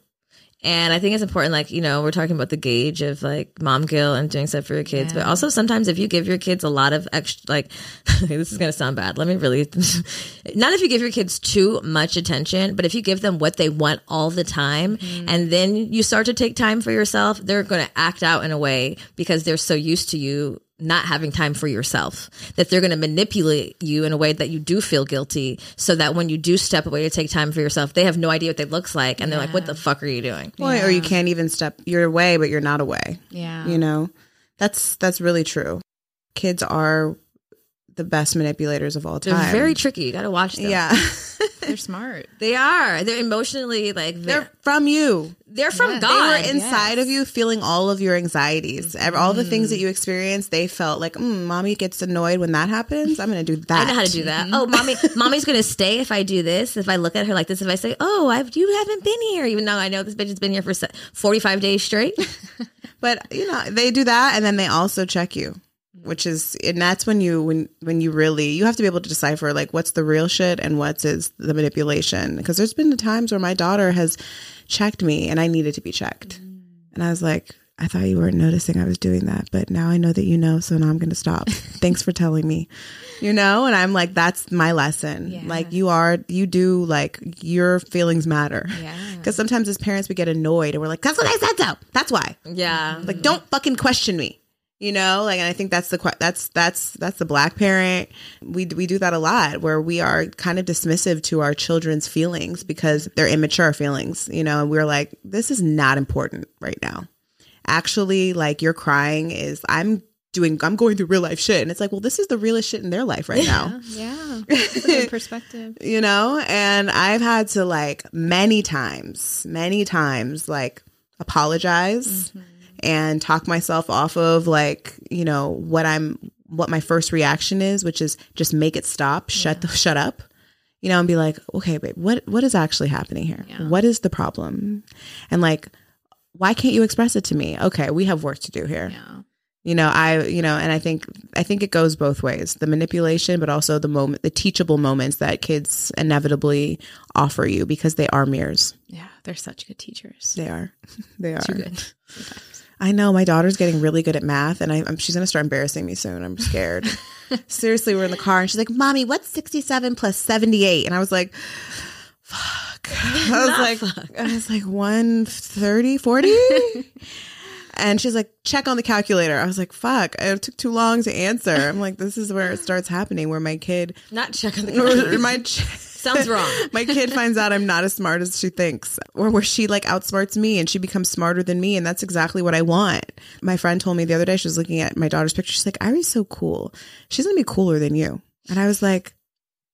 and I think it's important. Like you know, we're talking about the gauge of like mom guilt and doing stuff for your kids, but also sometimes if you give your kids a lot of extra, like this is gonna sound bad. Let me really not if you give your kids too much attention, but if you give them what they want all the time, mm-hmm. and then you start to take time for yourself, they're gonna act out in a way because they're so used to you not having time for yourself that they're going to manipulate you in a way that you do feel guilty so that when you do step away to take time for yourself they have no idea what they looks like and they're like what the fuck are you doing Well, Or you can't even step you're away, but you're not away. Yeah. You know? That's that's really true. Kids are the best manipulators of all time. they're very tricky you got to watch them Yeah. They're smart. they are they're emotionally like they're They're from you. They're from They god They were inside of you feeling all of your anxieties. Ev- All the things that you experienced, they felt like, mm, mommy gets annoyed when that happens. I'm going to do that. I know how to do that. Oh, mommy, mommy's gonna stay if I do this. If I look at her like this, if I say, "Oh, I've you haven't been here," even though I know this bitch has been here for forty-five days straight. But you know, they do that, and then they also check you, which is, and that's when you when when you really you have to be able to decipher like what's the real shit and what's is the manipulation. Because there's been times where my daughter has checked me, and I needed to be checked, mm. and I was like. I thought you weren't noticing I was doing that, but now I know that you know, so now I'm going to stop. Thanks for telling me. You know, and I'm like that's my lesson. Like you are you do like your feelings matter. Yeah. Cuz sometimes as parents we get annoyed and we're like that's what I said so. That's why. Yeah, Like, don't fucking question me. You know, like, and I think that's the that's that's that's the black parent. We we do that a lot, where we are kind of dismissive to our children's feelings because they're immature feelings. You know, and we're like, this is not important right now. Actually, like, you're crying is I'm doing I'm going through real life shit, and it's like, well, this is the realest shit in their life right now Yeah. Perspective. you know and i've had to like many times many times like apologize and talk myself off of like you know what i'm what my first reaction is which is just make it stop shut the shut up you know and be like okay babe what what is actually happening here what is the problem and like why can't you express it to me okay we have work to do here Yeah. you know i you know and i think i think it goes both ways the manipulation but also the moment the teachable moments that kids inevitably offer you because they are mirrors Yeah. They're such good teachers. they are they are Too good. i know my daughter's getting really good at math and I, I'm, she's going to start embarrassing me soon. I'm scared. Seriously we're in the car and she's like mommy what's 67 plus 78 and i was like fuck. I was like i was like 130 40 And she's like, check on the calculator. I was like, fuck, it took too long to answer. I'm like, this is where it starts happening, where my kid, not checking the or my, ch- sounds wrong. my kid finds out I'm not as smart as she thinks, or where she like outsmarts me and she becomes smarter than me. And that's exactly what I want. My friend told me the other day, she was looking at my daughter's picture. She's like, Irie's so cool. She's going to be cooler than you. And I was like,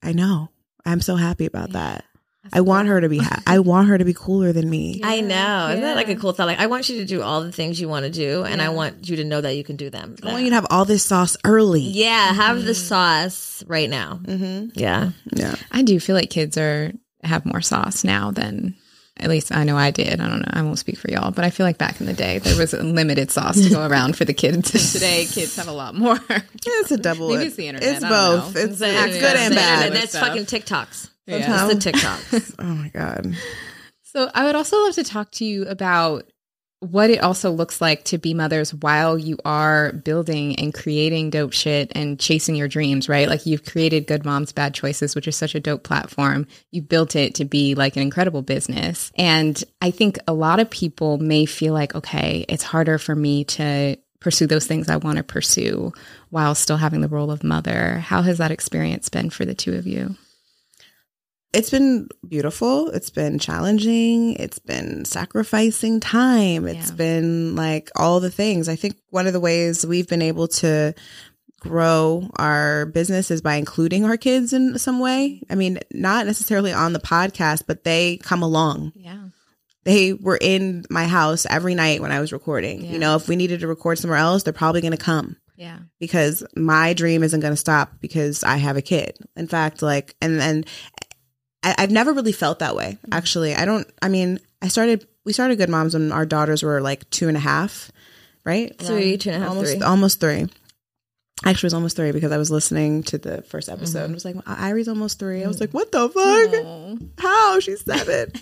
I know. I'm so happy about that. I want her to be, ha- I want her to be cooler than me. I know. Isn't that like a cool thought? Like, I want you to do all the things you want to do, and I want you to know that you can do them. I want you to have all this sauce early. yeah, have the sauce right now. Mm-hmm. Yeah. Yeah. I do feel like kids are have more sauce now than at least I know I did. I don't know. I won't speak for y'all, but I feel like back in the day there was limited sauce to go around for the kids. And today kids have a lot more. It's a double. Maybe it's the internet. It's both. It's, it's good and bad. internet. That's fucking TikToks. Yeah. It's the TikToks. Oh my god. So I would also love to talk to you about what it also looks like to be mothers while you are building and creating dope shit and chasing your dreams, right? Like you've created Good Moms Bad Choices, which is such a dope platform. You built it to be like an incredible business. And I think a lot of people may feel like, okay, it's harder for me to pursue those things I want to pursue while still having the role of mother. How has that experience been for the two of you? It's been beautiful. It's been challenging. It's been sacrificing time. It's Yeah. been like all the things. I think one of the ways we've been able to grow our business is by including our kids in some way. I mean, not necessarily on the podcast, but they come along. Yeah. they were in my house every night when I was recording. Yeah. You know, if we needed to record somewhere else, they're probably going to come Yeah. because my dream isn't going to stop because I have a kid. In fact, like, and then I, I've never really felt that way. Mm-hmm. Actually, I don't. I mean, I started. We started Good Moms when our daughters were like two and a half, right? Three, two and a half, almost, three. almost three. Actually, it was almost three because I was listening to the first episode mm-hmm. and it was like, Irie's almost three. I was like, mm. what the fuck? How? She's seven.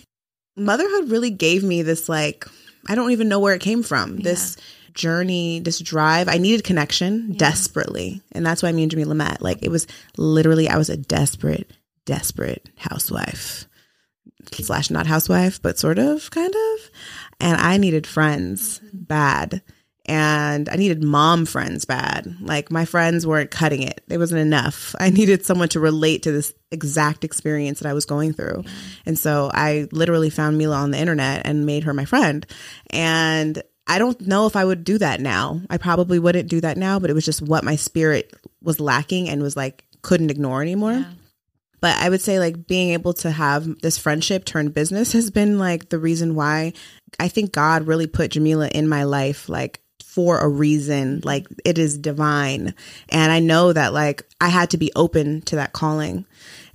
Motherhood really gave me this, like, I don't even know where it came from. This journey, this drive. I needed connection desperately. And that's why me and Jamila met. Like, it was literally, I was a desperate, desperate housewife slash not housewife, but sort of, kind of. And I needed friends bad. And I needed mom friends bad. Like my friends weren't cutting it. It wasn't enough. I needed someone to relate to this exact experience that I was going through. And so I literally found Milah on the internet and made her my friend. And I don't know if I would do that now. I probably wouldn't do that now, but it was just what my spirit was lacking and was like couldn't ignore anymore. But I would say like being able to have this friendship turn business has been like the reason why I think God really put Jamila in my life like for a reason. Like it is divine. And I know that like I had to be open to that calling.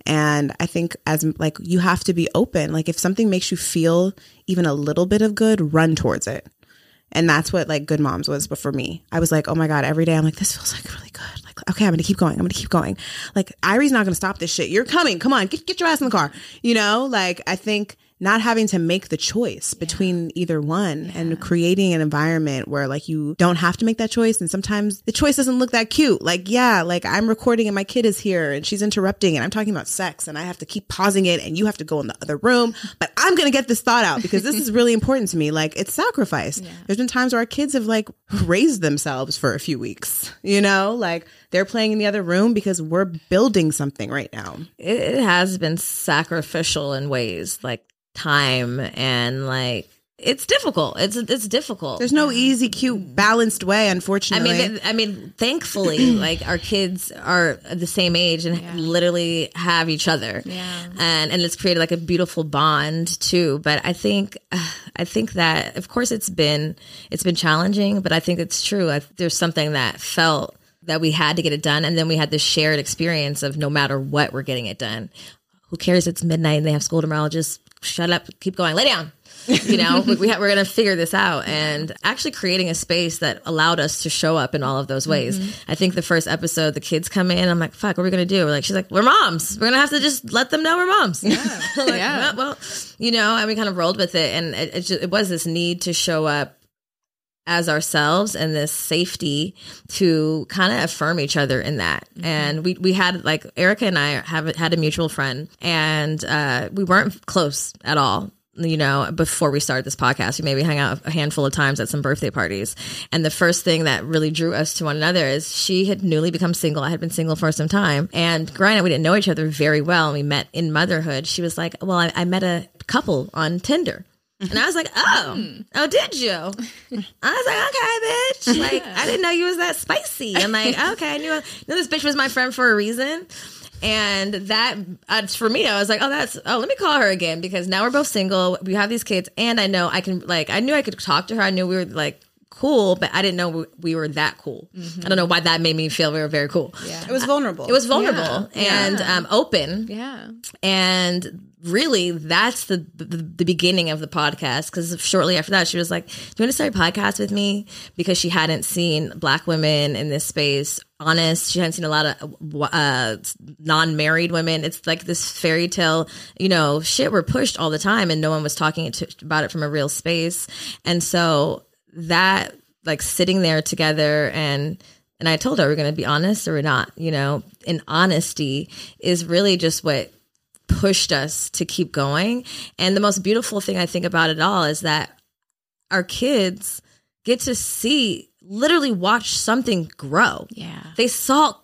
And I think as like you have to be open. Like if something makes you feel even a little bit of good, run towards it. And that's what like Good Moms was. But for me, I was like, oh my God, every day I'm like, this feels like really good. Like, okay, I'm to keep going. I'm to keep going. Like, Irie's not to stop this shit. You're coming. Come on, get, get your ass in the car. You know, like, I think not having to make the choice between either one and creating an environment where like you don't have to make that choice. And sometimes the choice doesn't look that cute. Like, yeah, like I'm recording and my kid is here and she's interrupting and I'm talking about sex and I have to keep pausing it and you have to go in the other room. But I'm going to get this thought out because this is really important to me. Like, it's sacrifice. There's been times where our kids have like raised themselves for a few weeks, you know, like they're playing in the other room because we're building something right now. it, it has been sacrificial in ways like time and like it's difficult. It's it's difficult. There's no easy, cute, balanced way, Unfortunately, I mean, th- I mean, thankfully, like our kids are the same age and literally have each other, Yeah. and and it's created like a beautiful bond too. But I think, I think that of course it's been it's been challenging, but I think it's true. I, there's something that felt that we had to get it done, and then we had this shared experience of no matter what, we're getting it done. Who cares? It's midnight and they have school tomorrow. Just shut up, keep going, lay down. you know, we, we ha- we're going to figure this out. And actually creating a space that allowed us to show up in all of those ways. Mm-hmm. I think the first episode, the kids come in, I'm like, fuck, what are we going to do? We're like, she's like, we're moms. We're going to have to just let them know we're moms. Yeah. like, Yeah. Well, well, you know, and we kind of rolled with it. And it, it, just, it was this need to show up as ourselves and this safety to kind of affirm each other in that. And we, we had like Erica and I have had a mutual friend and uh, we weren't close at all. You know, before we started this podcast, we maybe hung out a handful of times at some birthday parties. And the first thing that really drew us to one another is she had newly become single. I had been single for some time. And granted, we didn't know each other very well. And we met in motherhood. She was like, Well, I, I met a couple on Tinder. And I was like, oh, oh, did you? I was like, okay, bitch. Like, I didn't know you was that spicy. I'm like, okay, I knew, knew this bitch was my friend for a reason. And that, uh, for me, I was like, oh, that's, oh, let me call her again because now we're both single. We have these kids. And I know I can, like, I knew I could talk to her. I knew we were, like, cool, but I didn't know we, we were that cool. I don't know why that made me feel we were very cool. Yeah. it was vulnerable. It was vulnerable and um, open Yeah. and really that's the the, the beginning of the podcast because shortly after that she was like do you want to start a podcast with me? Because she hadn't seen black women in this space. Honest she hadn't seen a lot of uh, non-married women. It's like this fairy tale you know shit we're pushed all the time and no one was talking about it from a real space. And so that like sitting there together and and I told her we're going to be honest or we're not, you know, and honesty is really just what pushed us to keep going. And the most beautiful thing I think about it all is that our kids get to see, literally watch something grow. Yeah. They saw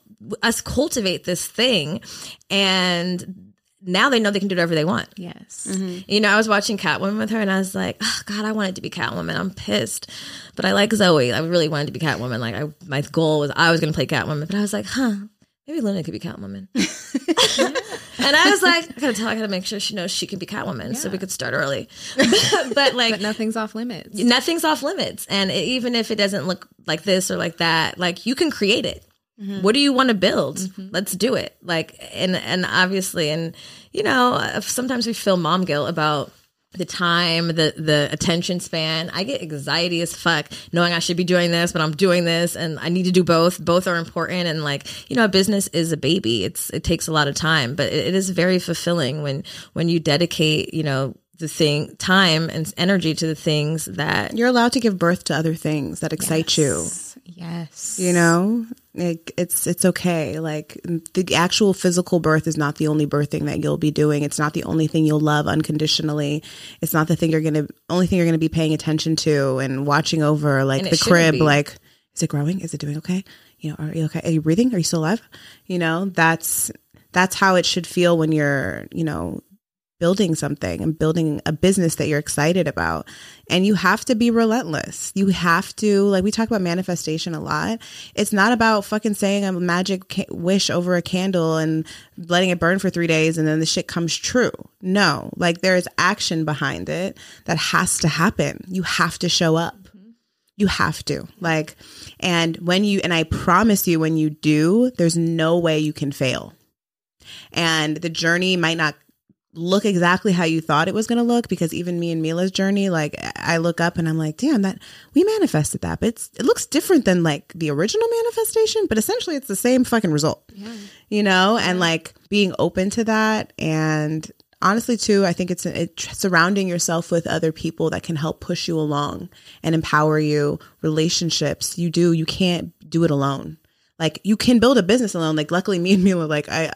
us cultivate this thing and now they know they can do whatever they want. Yes. Mm-hmm. You know, I was watching Catwoman with her and I was like, oh, God, I wanted to be Catwoman. I'm pissed. But I like Zoe. I really wanted to be Catwoman. Like, I, my goal was I was going to play Catwoman. But I was like, huh, maybe Luna could be Catwoman. and I was like, I got to tell her, I got to make sure she knows she can be Catwoman so we could start early. but like, But nothing's off limits. nothing's off limits. And it, even if it doesn't look like this or like that, like you can create it. Mm-hmm. What do you want to build? Mm-hmm. Let's do it. Like, and and obviously, and you know, sometimes we feel mom guilt about the time, the the attention span. I get anxiety as fuck knowing I should be doing this, but I'm doing this, and I need to do both. Both are important, and like you know, a business is a baby. It's it takes a lot of time, but it, it is very fulfilling when when you dedicate, you know, the thing time and energy to the things that You're allowed to give birth to other things that excite you. Yes. You know, like it's it's okay. Like the actual physical birth is not the only birthing that you'll be doing. It's not the only thing you'll love unconditionally. It's not the thing you're gonna only thing you're gonna be paying attention to and watching over. Like the crib. be. Like, is it growing? Is it doing okay? You know, are you okay? Are you breathing? Are you still alive? You know, that's that's how it should feel when you're you know building something and building a business that you're excited about. And you have to be relentless. You have to, like, we talk about manifestation a lot. It's not about fucking saying a magic wish over a candle and letting it burn for three days and then the shit comes true. No, like, there is action behind it that has to happen. You have to show up. You have to. Like, and when you, and I promise you, when you do, there's no way you can fail. And the journey might not look exactly how you thought it was going to look because even me and Milah's journey, like I look up and I'm like, damn, that we manifested that, but it's, it looks different than like the original manifestation, but essentially it's the same fucking result, you know, and like being open to that. And honestly, too, I think it's it, surrounding yourself with other people that can help push you along and empower you. Relationships, you do, you can't do it alone. Like you can build a business alone. Like luckily, me and Milah, like I,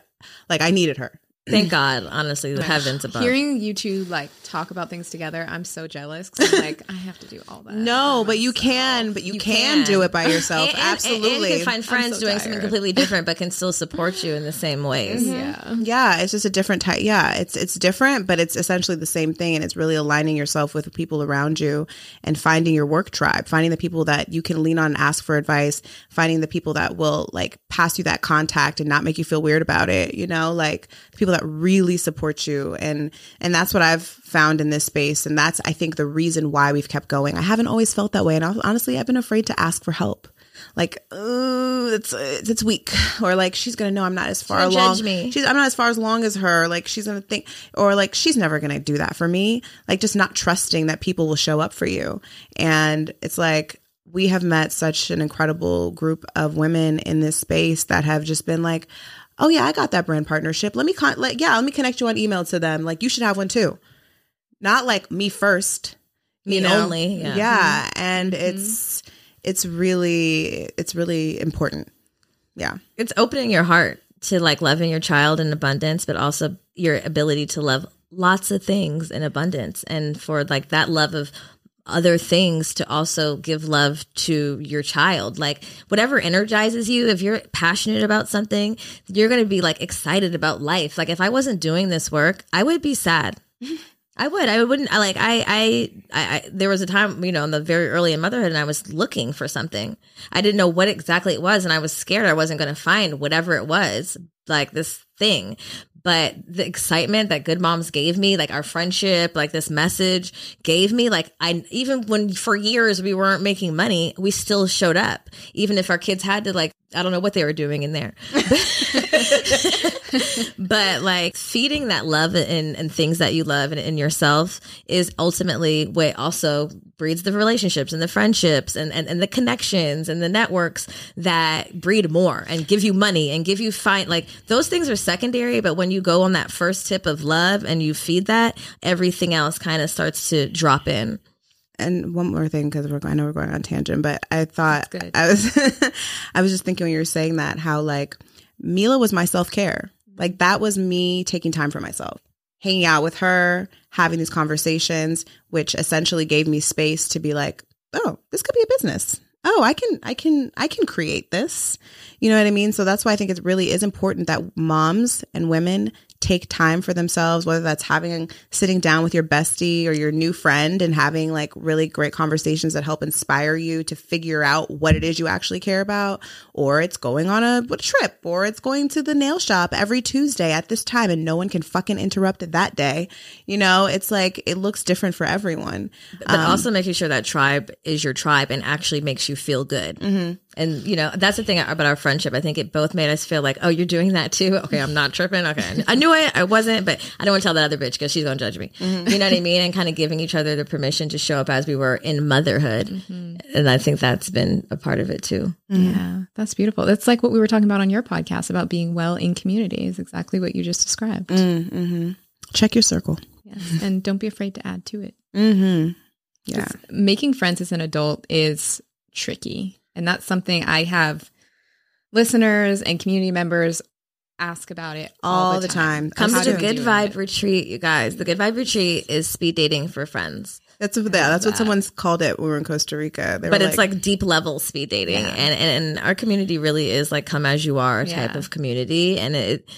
like I needed her. Thank God, honestly, the heavens above. Hearing you two like talk about things together, I'm so jealous because I'm like, I have to do all that. No, but you can, but you, You can, can. do it by yourself. And- and- Absolutely. And, can find friends so doing something completely different, but can still support you in the same ways. Mm-hmm. Yeah. yeah, it's just a different type. Yeah, it's it's different, but it's essentially the same thing, and it's really aligning yourself with the people around you and finding your work tribe, finding the people that you can lean on and ask for advice, finding the people that will like pass you that contact and not make you feel weird about it. You know, like the people that really support you, and and that's what I've found in this space, and that's I think the reason why we've kept going. I haven't always felt that way, and honestly, I've been afraid to ask for help. Like, oh, it's it's weak, or like she's gonna know I'm not as far along. judge me. She's I'm not as far as long as her. Like she's gonna think, or like she's never gonna do that for me. Like just not trusting that people will show up for you. And it's like we have met such an incredible group of women in this space that have just been like, oh yeah, I got that brand partnership. Let me con- like yeah, let me connect you on email to them. Like you should have one too. Not like me first. Me only, yeah. Mm-hmm. and it's it's really it's really important. Yeah. It's opening your heart to like loving your child in abundance, but also your ability to love lots of things in abundance and for like that love of other things to also give love to your child. Like whatever energizes you, if you're passionate about something, you're going to be like excited about life. Like if I wasn't doing this work, I would be sad. I would. I wouldn't. I like. I, I. I. I. There was a time, you know, in the very early in motherhood, and I was looking for something. I didn't know what exactly it was, and I was scared I wasn't going to find whatever it was, like this thing. But the excitement that Good Moms gave me, like our friendship, like this message gave me, like I even when for years we weren't making money, we still showed up, even if our kids had to like I don't know what they were doing in there. but like feeding that love and, and things that you love in, in yourself is ultimately what also breeds the relationships and the friendships and, and, and the connections and the networks that breed more and give you money and give you fine like those things are secondary but when you go on that first tip of love and you feed that everything else kind of starts to drop in and one more thing because we're I know we're going on tangent, but I thought. I was I was just thinking when you were saying that how like Milah was my self care. Like that was me taking time for myself, hanging out with her, having these conversations, which essentially gave me space to be like, oh, this could be a business. Oh, I can I can I can create this. You know what I mean? So that's why I think it really is important that moms and women take time for themselves, whether that's having sitting down with your bestie or your new friend and having like really great conversations that help inspire you to figure out what it is you actually care about, or it's going on a, a trip, or it's going to the nail shop every Tuesday at this time and no one can fucking interrupt it that day. You know, it's like it looks different for everyone. but um, also making sure that tribe is your tribe and actually makes you feel good and and you know that's the thing about our friendship. I think it both made us feel like, oh, you're doing that too. Okay, I'm not tripping. Okay, I knew it. I wasn't, but I don't want to tell that other bitch because she's gonna judge me. Mm-hmm. You know what I mean? And kind of giving each other the permission to show up as we were in motherhood, Mm-hmm. and I think that's been a part of it too. Yeah, that's beautiful. That's like what we were talking about on your podcast about being well in community is exactly what you just described. Mm-hmm. Check your circle. Yes. And don't be afraid to add to it. Mm-hmm. Yeah. Making friends as an adult is tricky. And that's something I have listeners and community members ask about it all, All the time. Come to the Good Vibe it? Retreat, you guys. The Good Vibe Retreat is speed dating for friends. That's what yeah, that's what uh, someone's called it when we were in Costa Rica. They but were it's like, deep level speed dating and, and and our community really is like come as you are type Yeah. of community and it,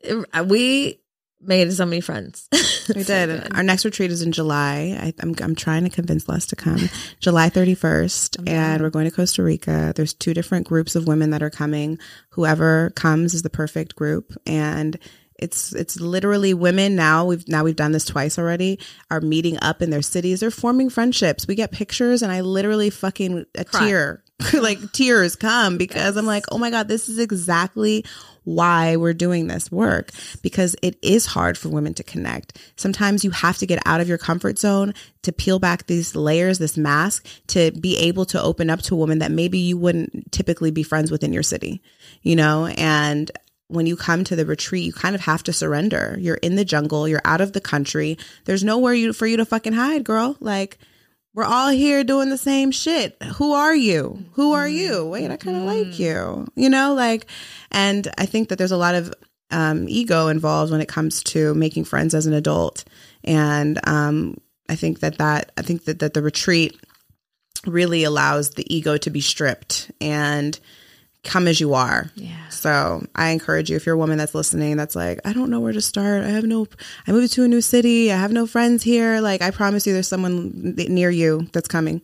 it we made so many friends we did. Our next retreat is in July. I, I'm I'm trying to convince Les to come. July 31st, and we're going to Costa Rica. There's two different groups of women that are coming. Whoever comes is the perfect group, and it's it's literally women now. We've now we've done this twice already. Are meeting up in their cities. They're forming friendships. We get pictures, and I literally fucking a tear, like tears come because I'm like, oh my god, this is exactly why we're doing this work because it is hard for women to connect. Sometimes you have to get out of your comfort zone to peel back these layers, this mask, to be able to open up to a woman that maybe you wouldn't typically be friends with in your city, you know? And when you come to the retreat, you kind of have to surrender. You're in the jungle, you're out of the country. There's nowhere you for you to fucking hide, girl. Like we're all here doing the same shit. Who are you? Who are you? Wait, I kind of like you. You know, like, and I think that there's a lot of um, ego involved when it comes to making friends as an adult. And um, I think that that I think that that the retreat really allows the ego to be stripped and come as you are. Yeah. So I encourage you, if you're a woman that's listening, that's like, I don't know where to start. I have no, I moved to a new city. I have no friends here. Like, I promise you, there's someone near you that's coming.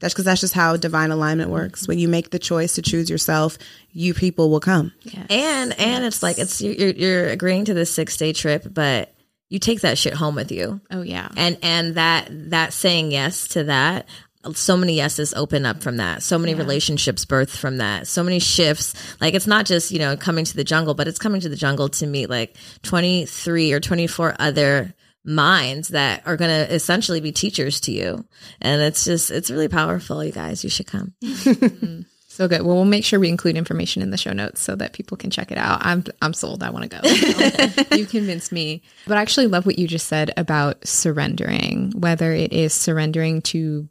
That's because that's just how divine alignment works. Mm-hmm. When you make the choice to choose yourself, you people will come. and and it's like it's you're you're agreeing to this six day trip but you take that shit home with you Oh yeah. and and that that saying yes to that so many yeses open up from that so many relationships birth from that so many shifts like it's not just you know coming to the jungle but it's coming to the jungle to meet like 23 or 24 other minds that are going to essentially be teachers to you and it's just it's really powerful you guys you should come So good. Well, we'll make sure we include information in the show notes so that people can check it out. I'm I'm sold. I want to go. you convinced me. But I actually love what you just said about surrendering, whether it is surrendering to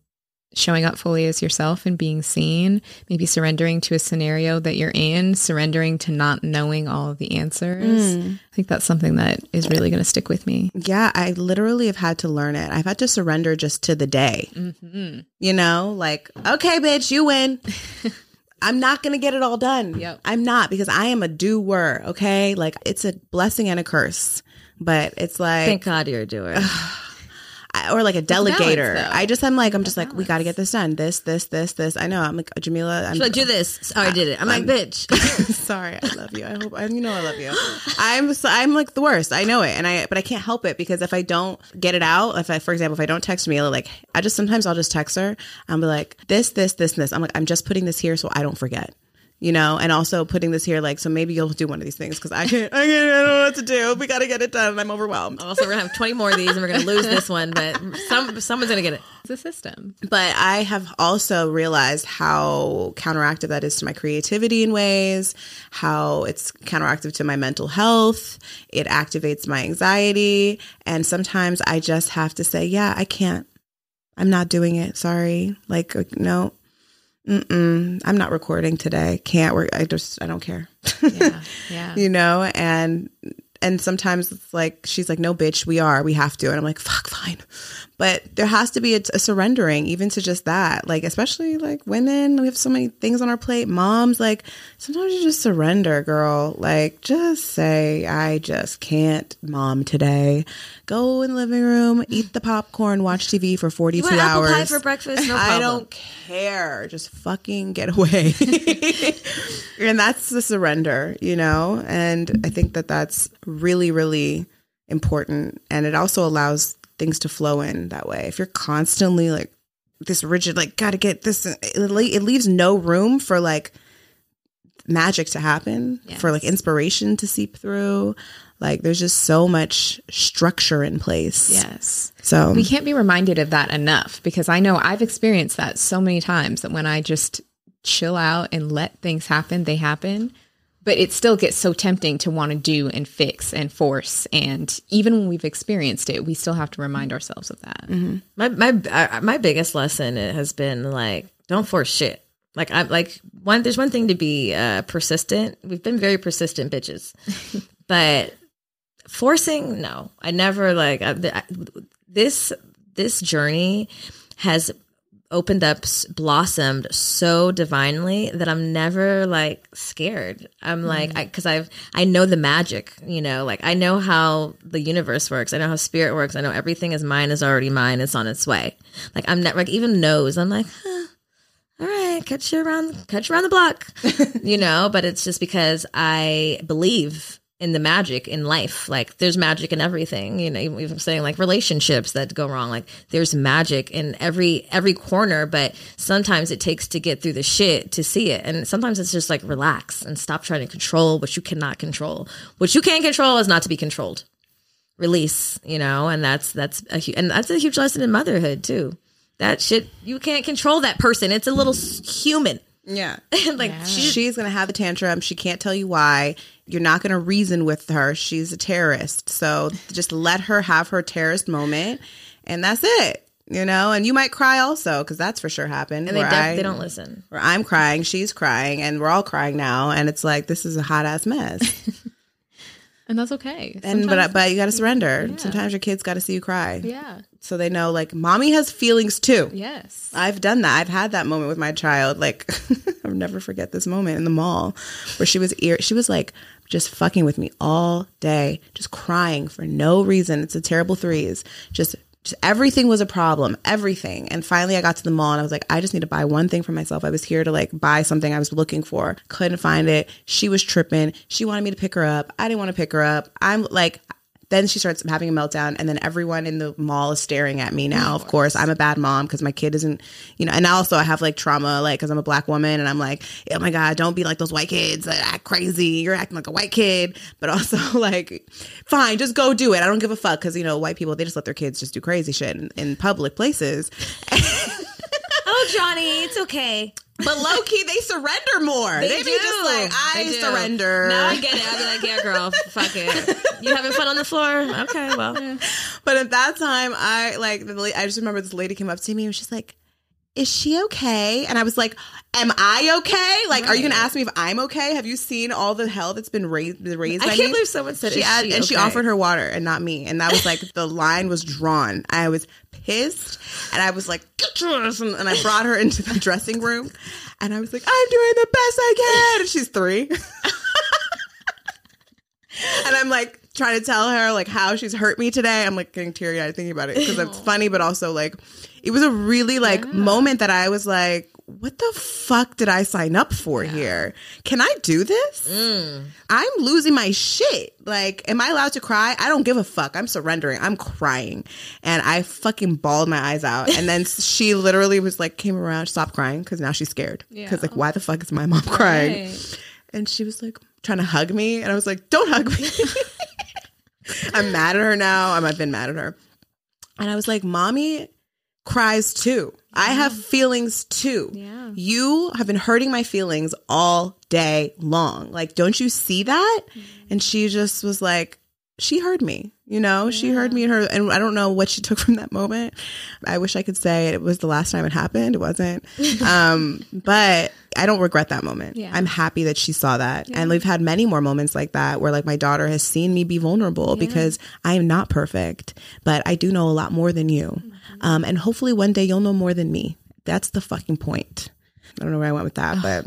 showing up fully as yourself and being seen, maybe surrendering to a scenario that you're in, surrendering to not knowing all of the answers. Mm. I think that's something that is really going to stick with me. Yeah, I literally have had to learn it. I've had to surrender just to the day. Mm-hmm. You know, like, okay, bitch, you win. I'm not going to get it all done. Yep. I'm not because I am a doer. Okay. Like, it's a blessing and a curse, but it's like, thank god you're a doer or like a delegator. though. I just, I'm like, I'm just like, we got to get this done. This, this, this, this. I know. I'm like, Jamila, I'm She's like do this oh i did it i'm like bitch Sorry, I love you. I hope I you know I love you. I'm so, I'm like the worst. I know it, and I but I can't help it because if I don't get it out, if I for example if I don't text Milah, like I just sometimes I'll just text her. Be like this, this, this, and this. I'm like I'm just putting this here so I don't forget. You know, and also putting this here, like, so maybe you'll do one of these things because I can't, I can't, I don't know what to do. We got to get it done. and I'm overwhelmed. Also, we're gonna have twenty more of these, and we're gonna lose this one, but some someone's gonna get it. It's a system. but I have also realized how counteractive that is to my creativity in ways, how it's counteractive to my mental health. It activates my anxiety. And sometimes I just have to say, yeah, I can't. I'm not doing it. Sorry. Like, uh, no. Mm-mm. I'm not recording today. Can't work. I just, I don't care. Yeah. Yeah. you know and and sometimes it's like she's like no bitch we are we have to and i'm like fuck fine but there has to be a, a surrendering even to just that like especially like women we have so many things on our plate moms like sometimes you just surrender girl like just say i just can't mom today go in the living room eat the popcorn watch tv for 42 You want apple pie for breakfast? No I don't care. Just fucking get away. and that's the surrender, you know? And I think that that's really, really important. And it also allows things to flow in that way. If you're constantly like this rigid like got to get this it, le- it leaves no room for like magic to happen for like inspiration to seep through like there's just so much structure in place Yes. so We can't be reminded of that enough because I know I've experienced that so many times that when I just chill out and let things happen, they happen. But it still gets so tempting to want to do and fix and force. And even when we've experienced it, we still have to remind ourselves of that. My my uh, my biggest lesson has been like don't force shit. Like I'm like one. There's one thing to be uh, persistent. We've been very persistent bitches, but forcing no. I never like I, I, this. This journey has opened up, blossomed so divinely that I'm never like scared. I'm hmm. like, I because I've I know the magic, you know, like I know how the universe works. I know how spirit works. I know everything is mine is already mine. It's on its way. Like I'm not like even knows. I'm like, huh, all right, catch you around, catch you around the block, you know. But it's just because I believe in the magic in life. Like there's magic in everything. You know, even I'm saying like relationships that go wrong. Like there's magic in every every corner. But sometimes it takes to get through the shit to see it. And sometimes it's just like relax and stop trying to control what you cannot control. What you can control is not to be controlled. Release, you know, and that's that's a huge and that's a huge lesson in motherhood too. That shit you can't control that person. It's a little human. yeah like she she's gonna have a tantrum she can't tell you why you're not gonna reason with her she's a terrorist so just let her have her terrorist moment and that's it you know and you might cry also because that's for sure happened and they def- I- they don't listen. where I'm crying, she's crying, and we're all crying now, and it's like this is a hot ass mess. And that's okay. and but Sometimes- but you got to surrender. Sometimes your kids got to see you cry, yeah. so they know like mommy has feelings too. Yes. I've done that. I've had that moment with my child. Like I'll never forget this moment in the mall where she was ear. She was like just fucking with me all day, just crying for no reason. It's a terrible threes. Just, just everything was a problem. Everything. And finally, I got to the mall and I was like, I just need to buy one thing for myself. I was here to like buy something I was looking for. Couldn't find it. She was tripping. She wanted me to pick her up. I didn't want to pick her up. I'm like. Then she starts having a meltdown, and then everyone in the mall is staring at me now. Oh, of course, I'm a bad mom because my kid isn't, you know, and also I have like trauma, like because I'm a black woman, and I'm like, oh my god, don't be like those white kids that act crazy. You're acting like a white kid, but also like, fine, just go do it. I don't give a fuck because you know white people they just let their kids just do crazy shit in, in public places. Oh, Johnny, it's okay. But low key, they surrender more. They, be just like, I surrender. Now I get it. I'll be like, yeah, girl, fuck it. You having fun on the floor? Okay, well. But at that time, I like the I just remember this lady came up to me and was just like, "Is she okay?" And I was like, "Am I okay? Like, are you gonna ask me if I'm okay? Have you seen all the hell that's been raised raised I can't me?" believe someone said, she "Is add- she and she offered her water and not me, and that was like the line was drawn. I was pissed, and I was like, "Get yours!" And, and I brought her into the dressing room, and I was like, "I'm doing the best I can," and she's three. and I'm like trying to tell her like how she's hurt me today. I'm like getting teary eyed thinking about it because it's funny, but also like it was a really like moment that I was like, what the fuck did I sign up for here? Can I do this? Mm. I'm losing my shit. Like, am I allowed to cry? I don't give a fuck. I'm surrendering. I'm crying. And I fucking bawled my eyes out. And then she literally was like, came around, stopped crying because now she's scared. Because, like, why the fuck is my mom crying? And she was like, trying to hug me. And I was like, don't hug me. I'm mad at her now. I'm, I've been mad at her. And I was like, mommy cries too. I have feelings too. Yeah. You have been hurting my feelings all day long. Like, don't you see that? Mm-hmm. And she just was like, she heard me, you know, she heard me and her, and I don't know what she took from that moment. I wish I could say it was the last time it happened. It wasn't. um, but I don't regret that moment. Yeah. I'm happy that she saw that. And we've had many more moments like that where like my daughter has seen me be vulnerable because I am not perfect, but I do know a lot more than you. Um, and hopefully one day you'll know more than me. That's the fucking point. I don't know where I went with that, but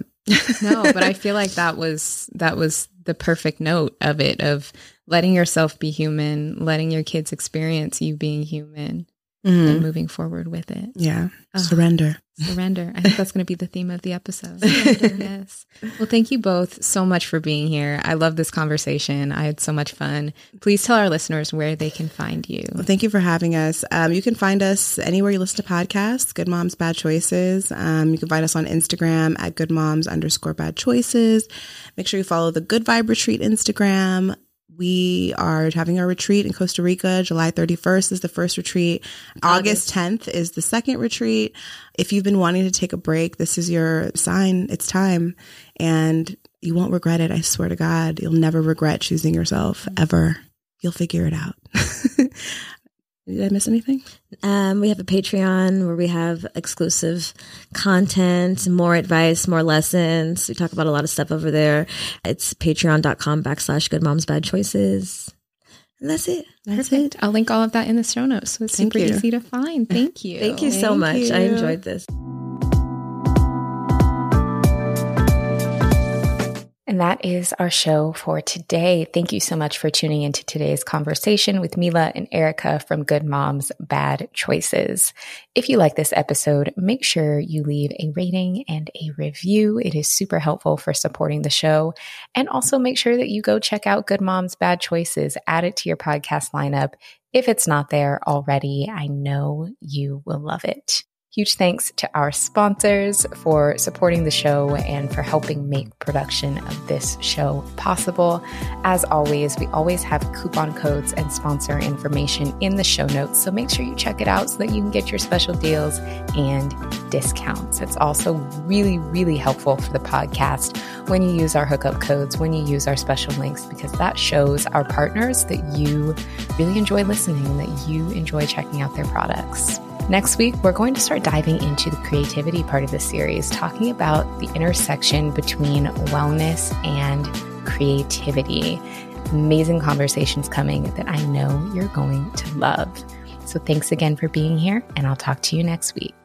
no, but I feel like that was that was the perfect note of it of letting yourself be human, letting your kids experience you being human and moving forward with it. yeah, surrender. Surrender. I think that's going to be the theme of the episode. yes. Well, thank you both so much for being here. I love this conversation. I had so much fun. Please tell our listeners where they can find you. Well, thank you for having us. Um, you can find us anywhere you listen to podcasts, Good Moms Bad Choices. Um, you can find us on Instagram at Good Moms underscore Bad Choices. Make sure you follow the Good Vibe Retreat Instagram. We are having our retreat in Costa Rica. July 31st is the first retreat. August 10th is the second retreat. If you've been wanting to take a break, this is your sign. It's time. And you won't regret it. I swear to God, you'll never regret choosing yourself ever. You'll figure it out. Did I miss anything? Um, we have a Patreon where we have exclusive content, more advice, more lessons. We talk about a lot of stuff over there. It's patreon.com backslash good moms bad choices. And that's it. That's Perfect. it. I'll link all of that in the show notes. So it's Thank super you. easy to find. Thank you. Thank you so Thank much. I enjoyed this. And that is our show for today. Thank you so much for tuning into today's conversation with Milah and Erica from Good Moms Bad Choices. If you like this episode, make sure you leave a rating and a review. It is super helpful for supporting the show. And also make sure that you go check out Good Moms Bad Choices, add it to your podcast lineup. If it's not there already, I know you will love it. Huge thanks to our sponsors for supporting the show and for helping make production of this show possible. As always, we always have coupon codes and sponsor information in the show notes, so make sure you check it out so that you can get your special deals and discounts. It's also really, really helpful for the podcast when you use our hookup codes, when you use our special links, because that shows our partners that you really enjoy listening, that you enjoy checking out their products. Next week, we're going to start diving into the creativity part of the series, talking about the intersection between wellness and creativity. Amazing conversations coming that I know you're going to love. So, thanks again for being here, and I'll talk to you next week.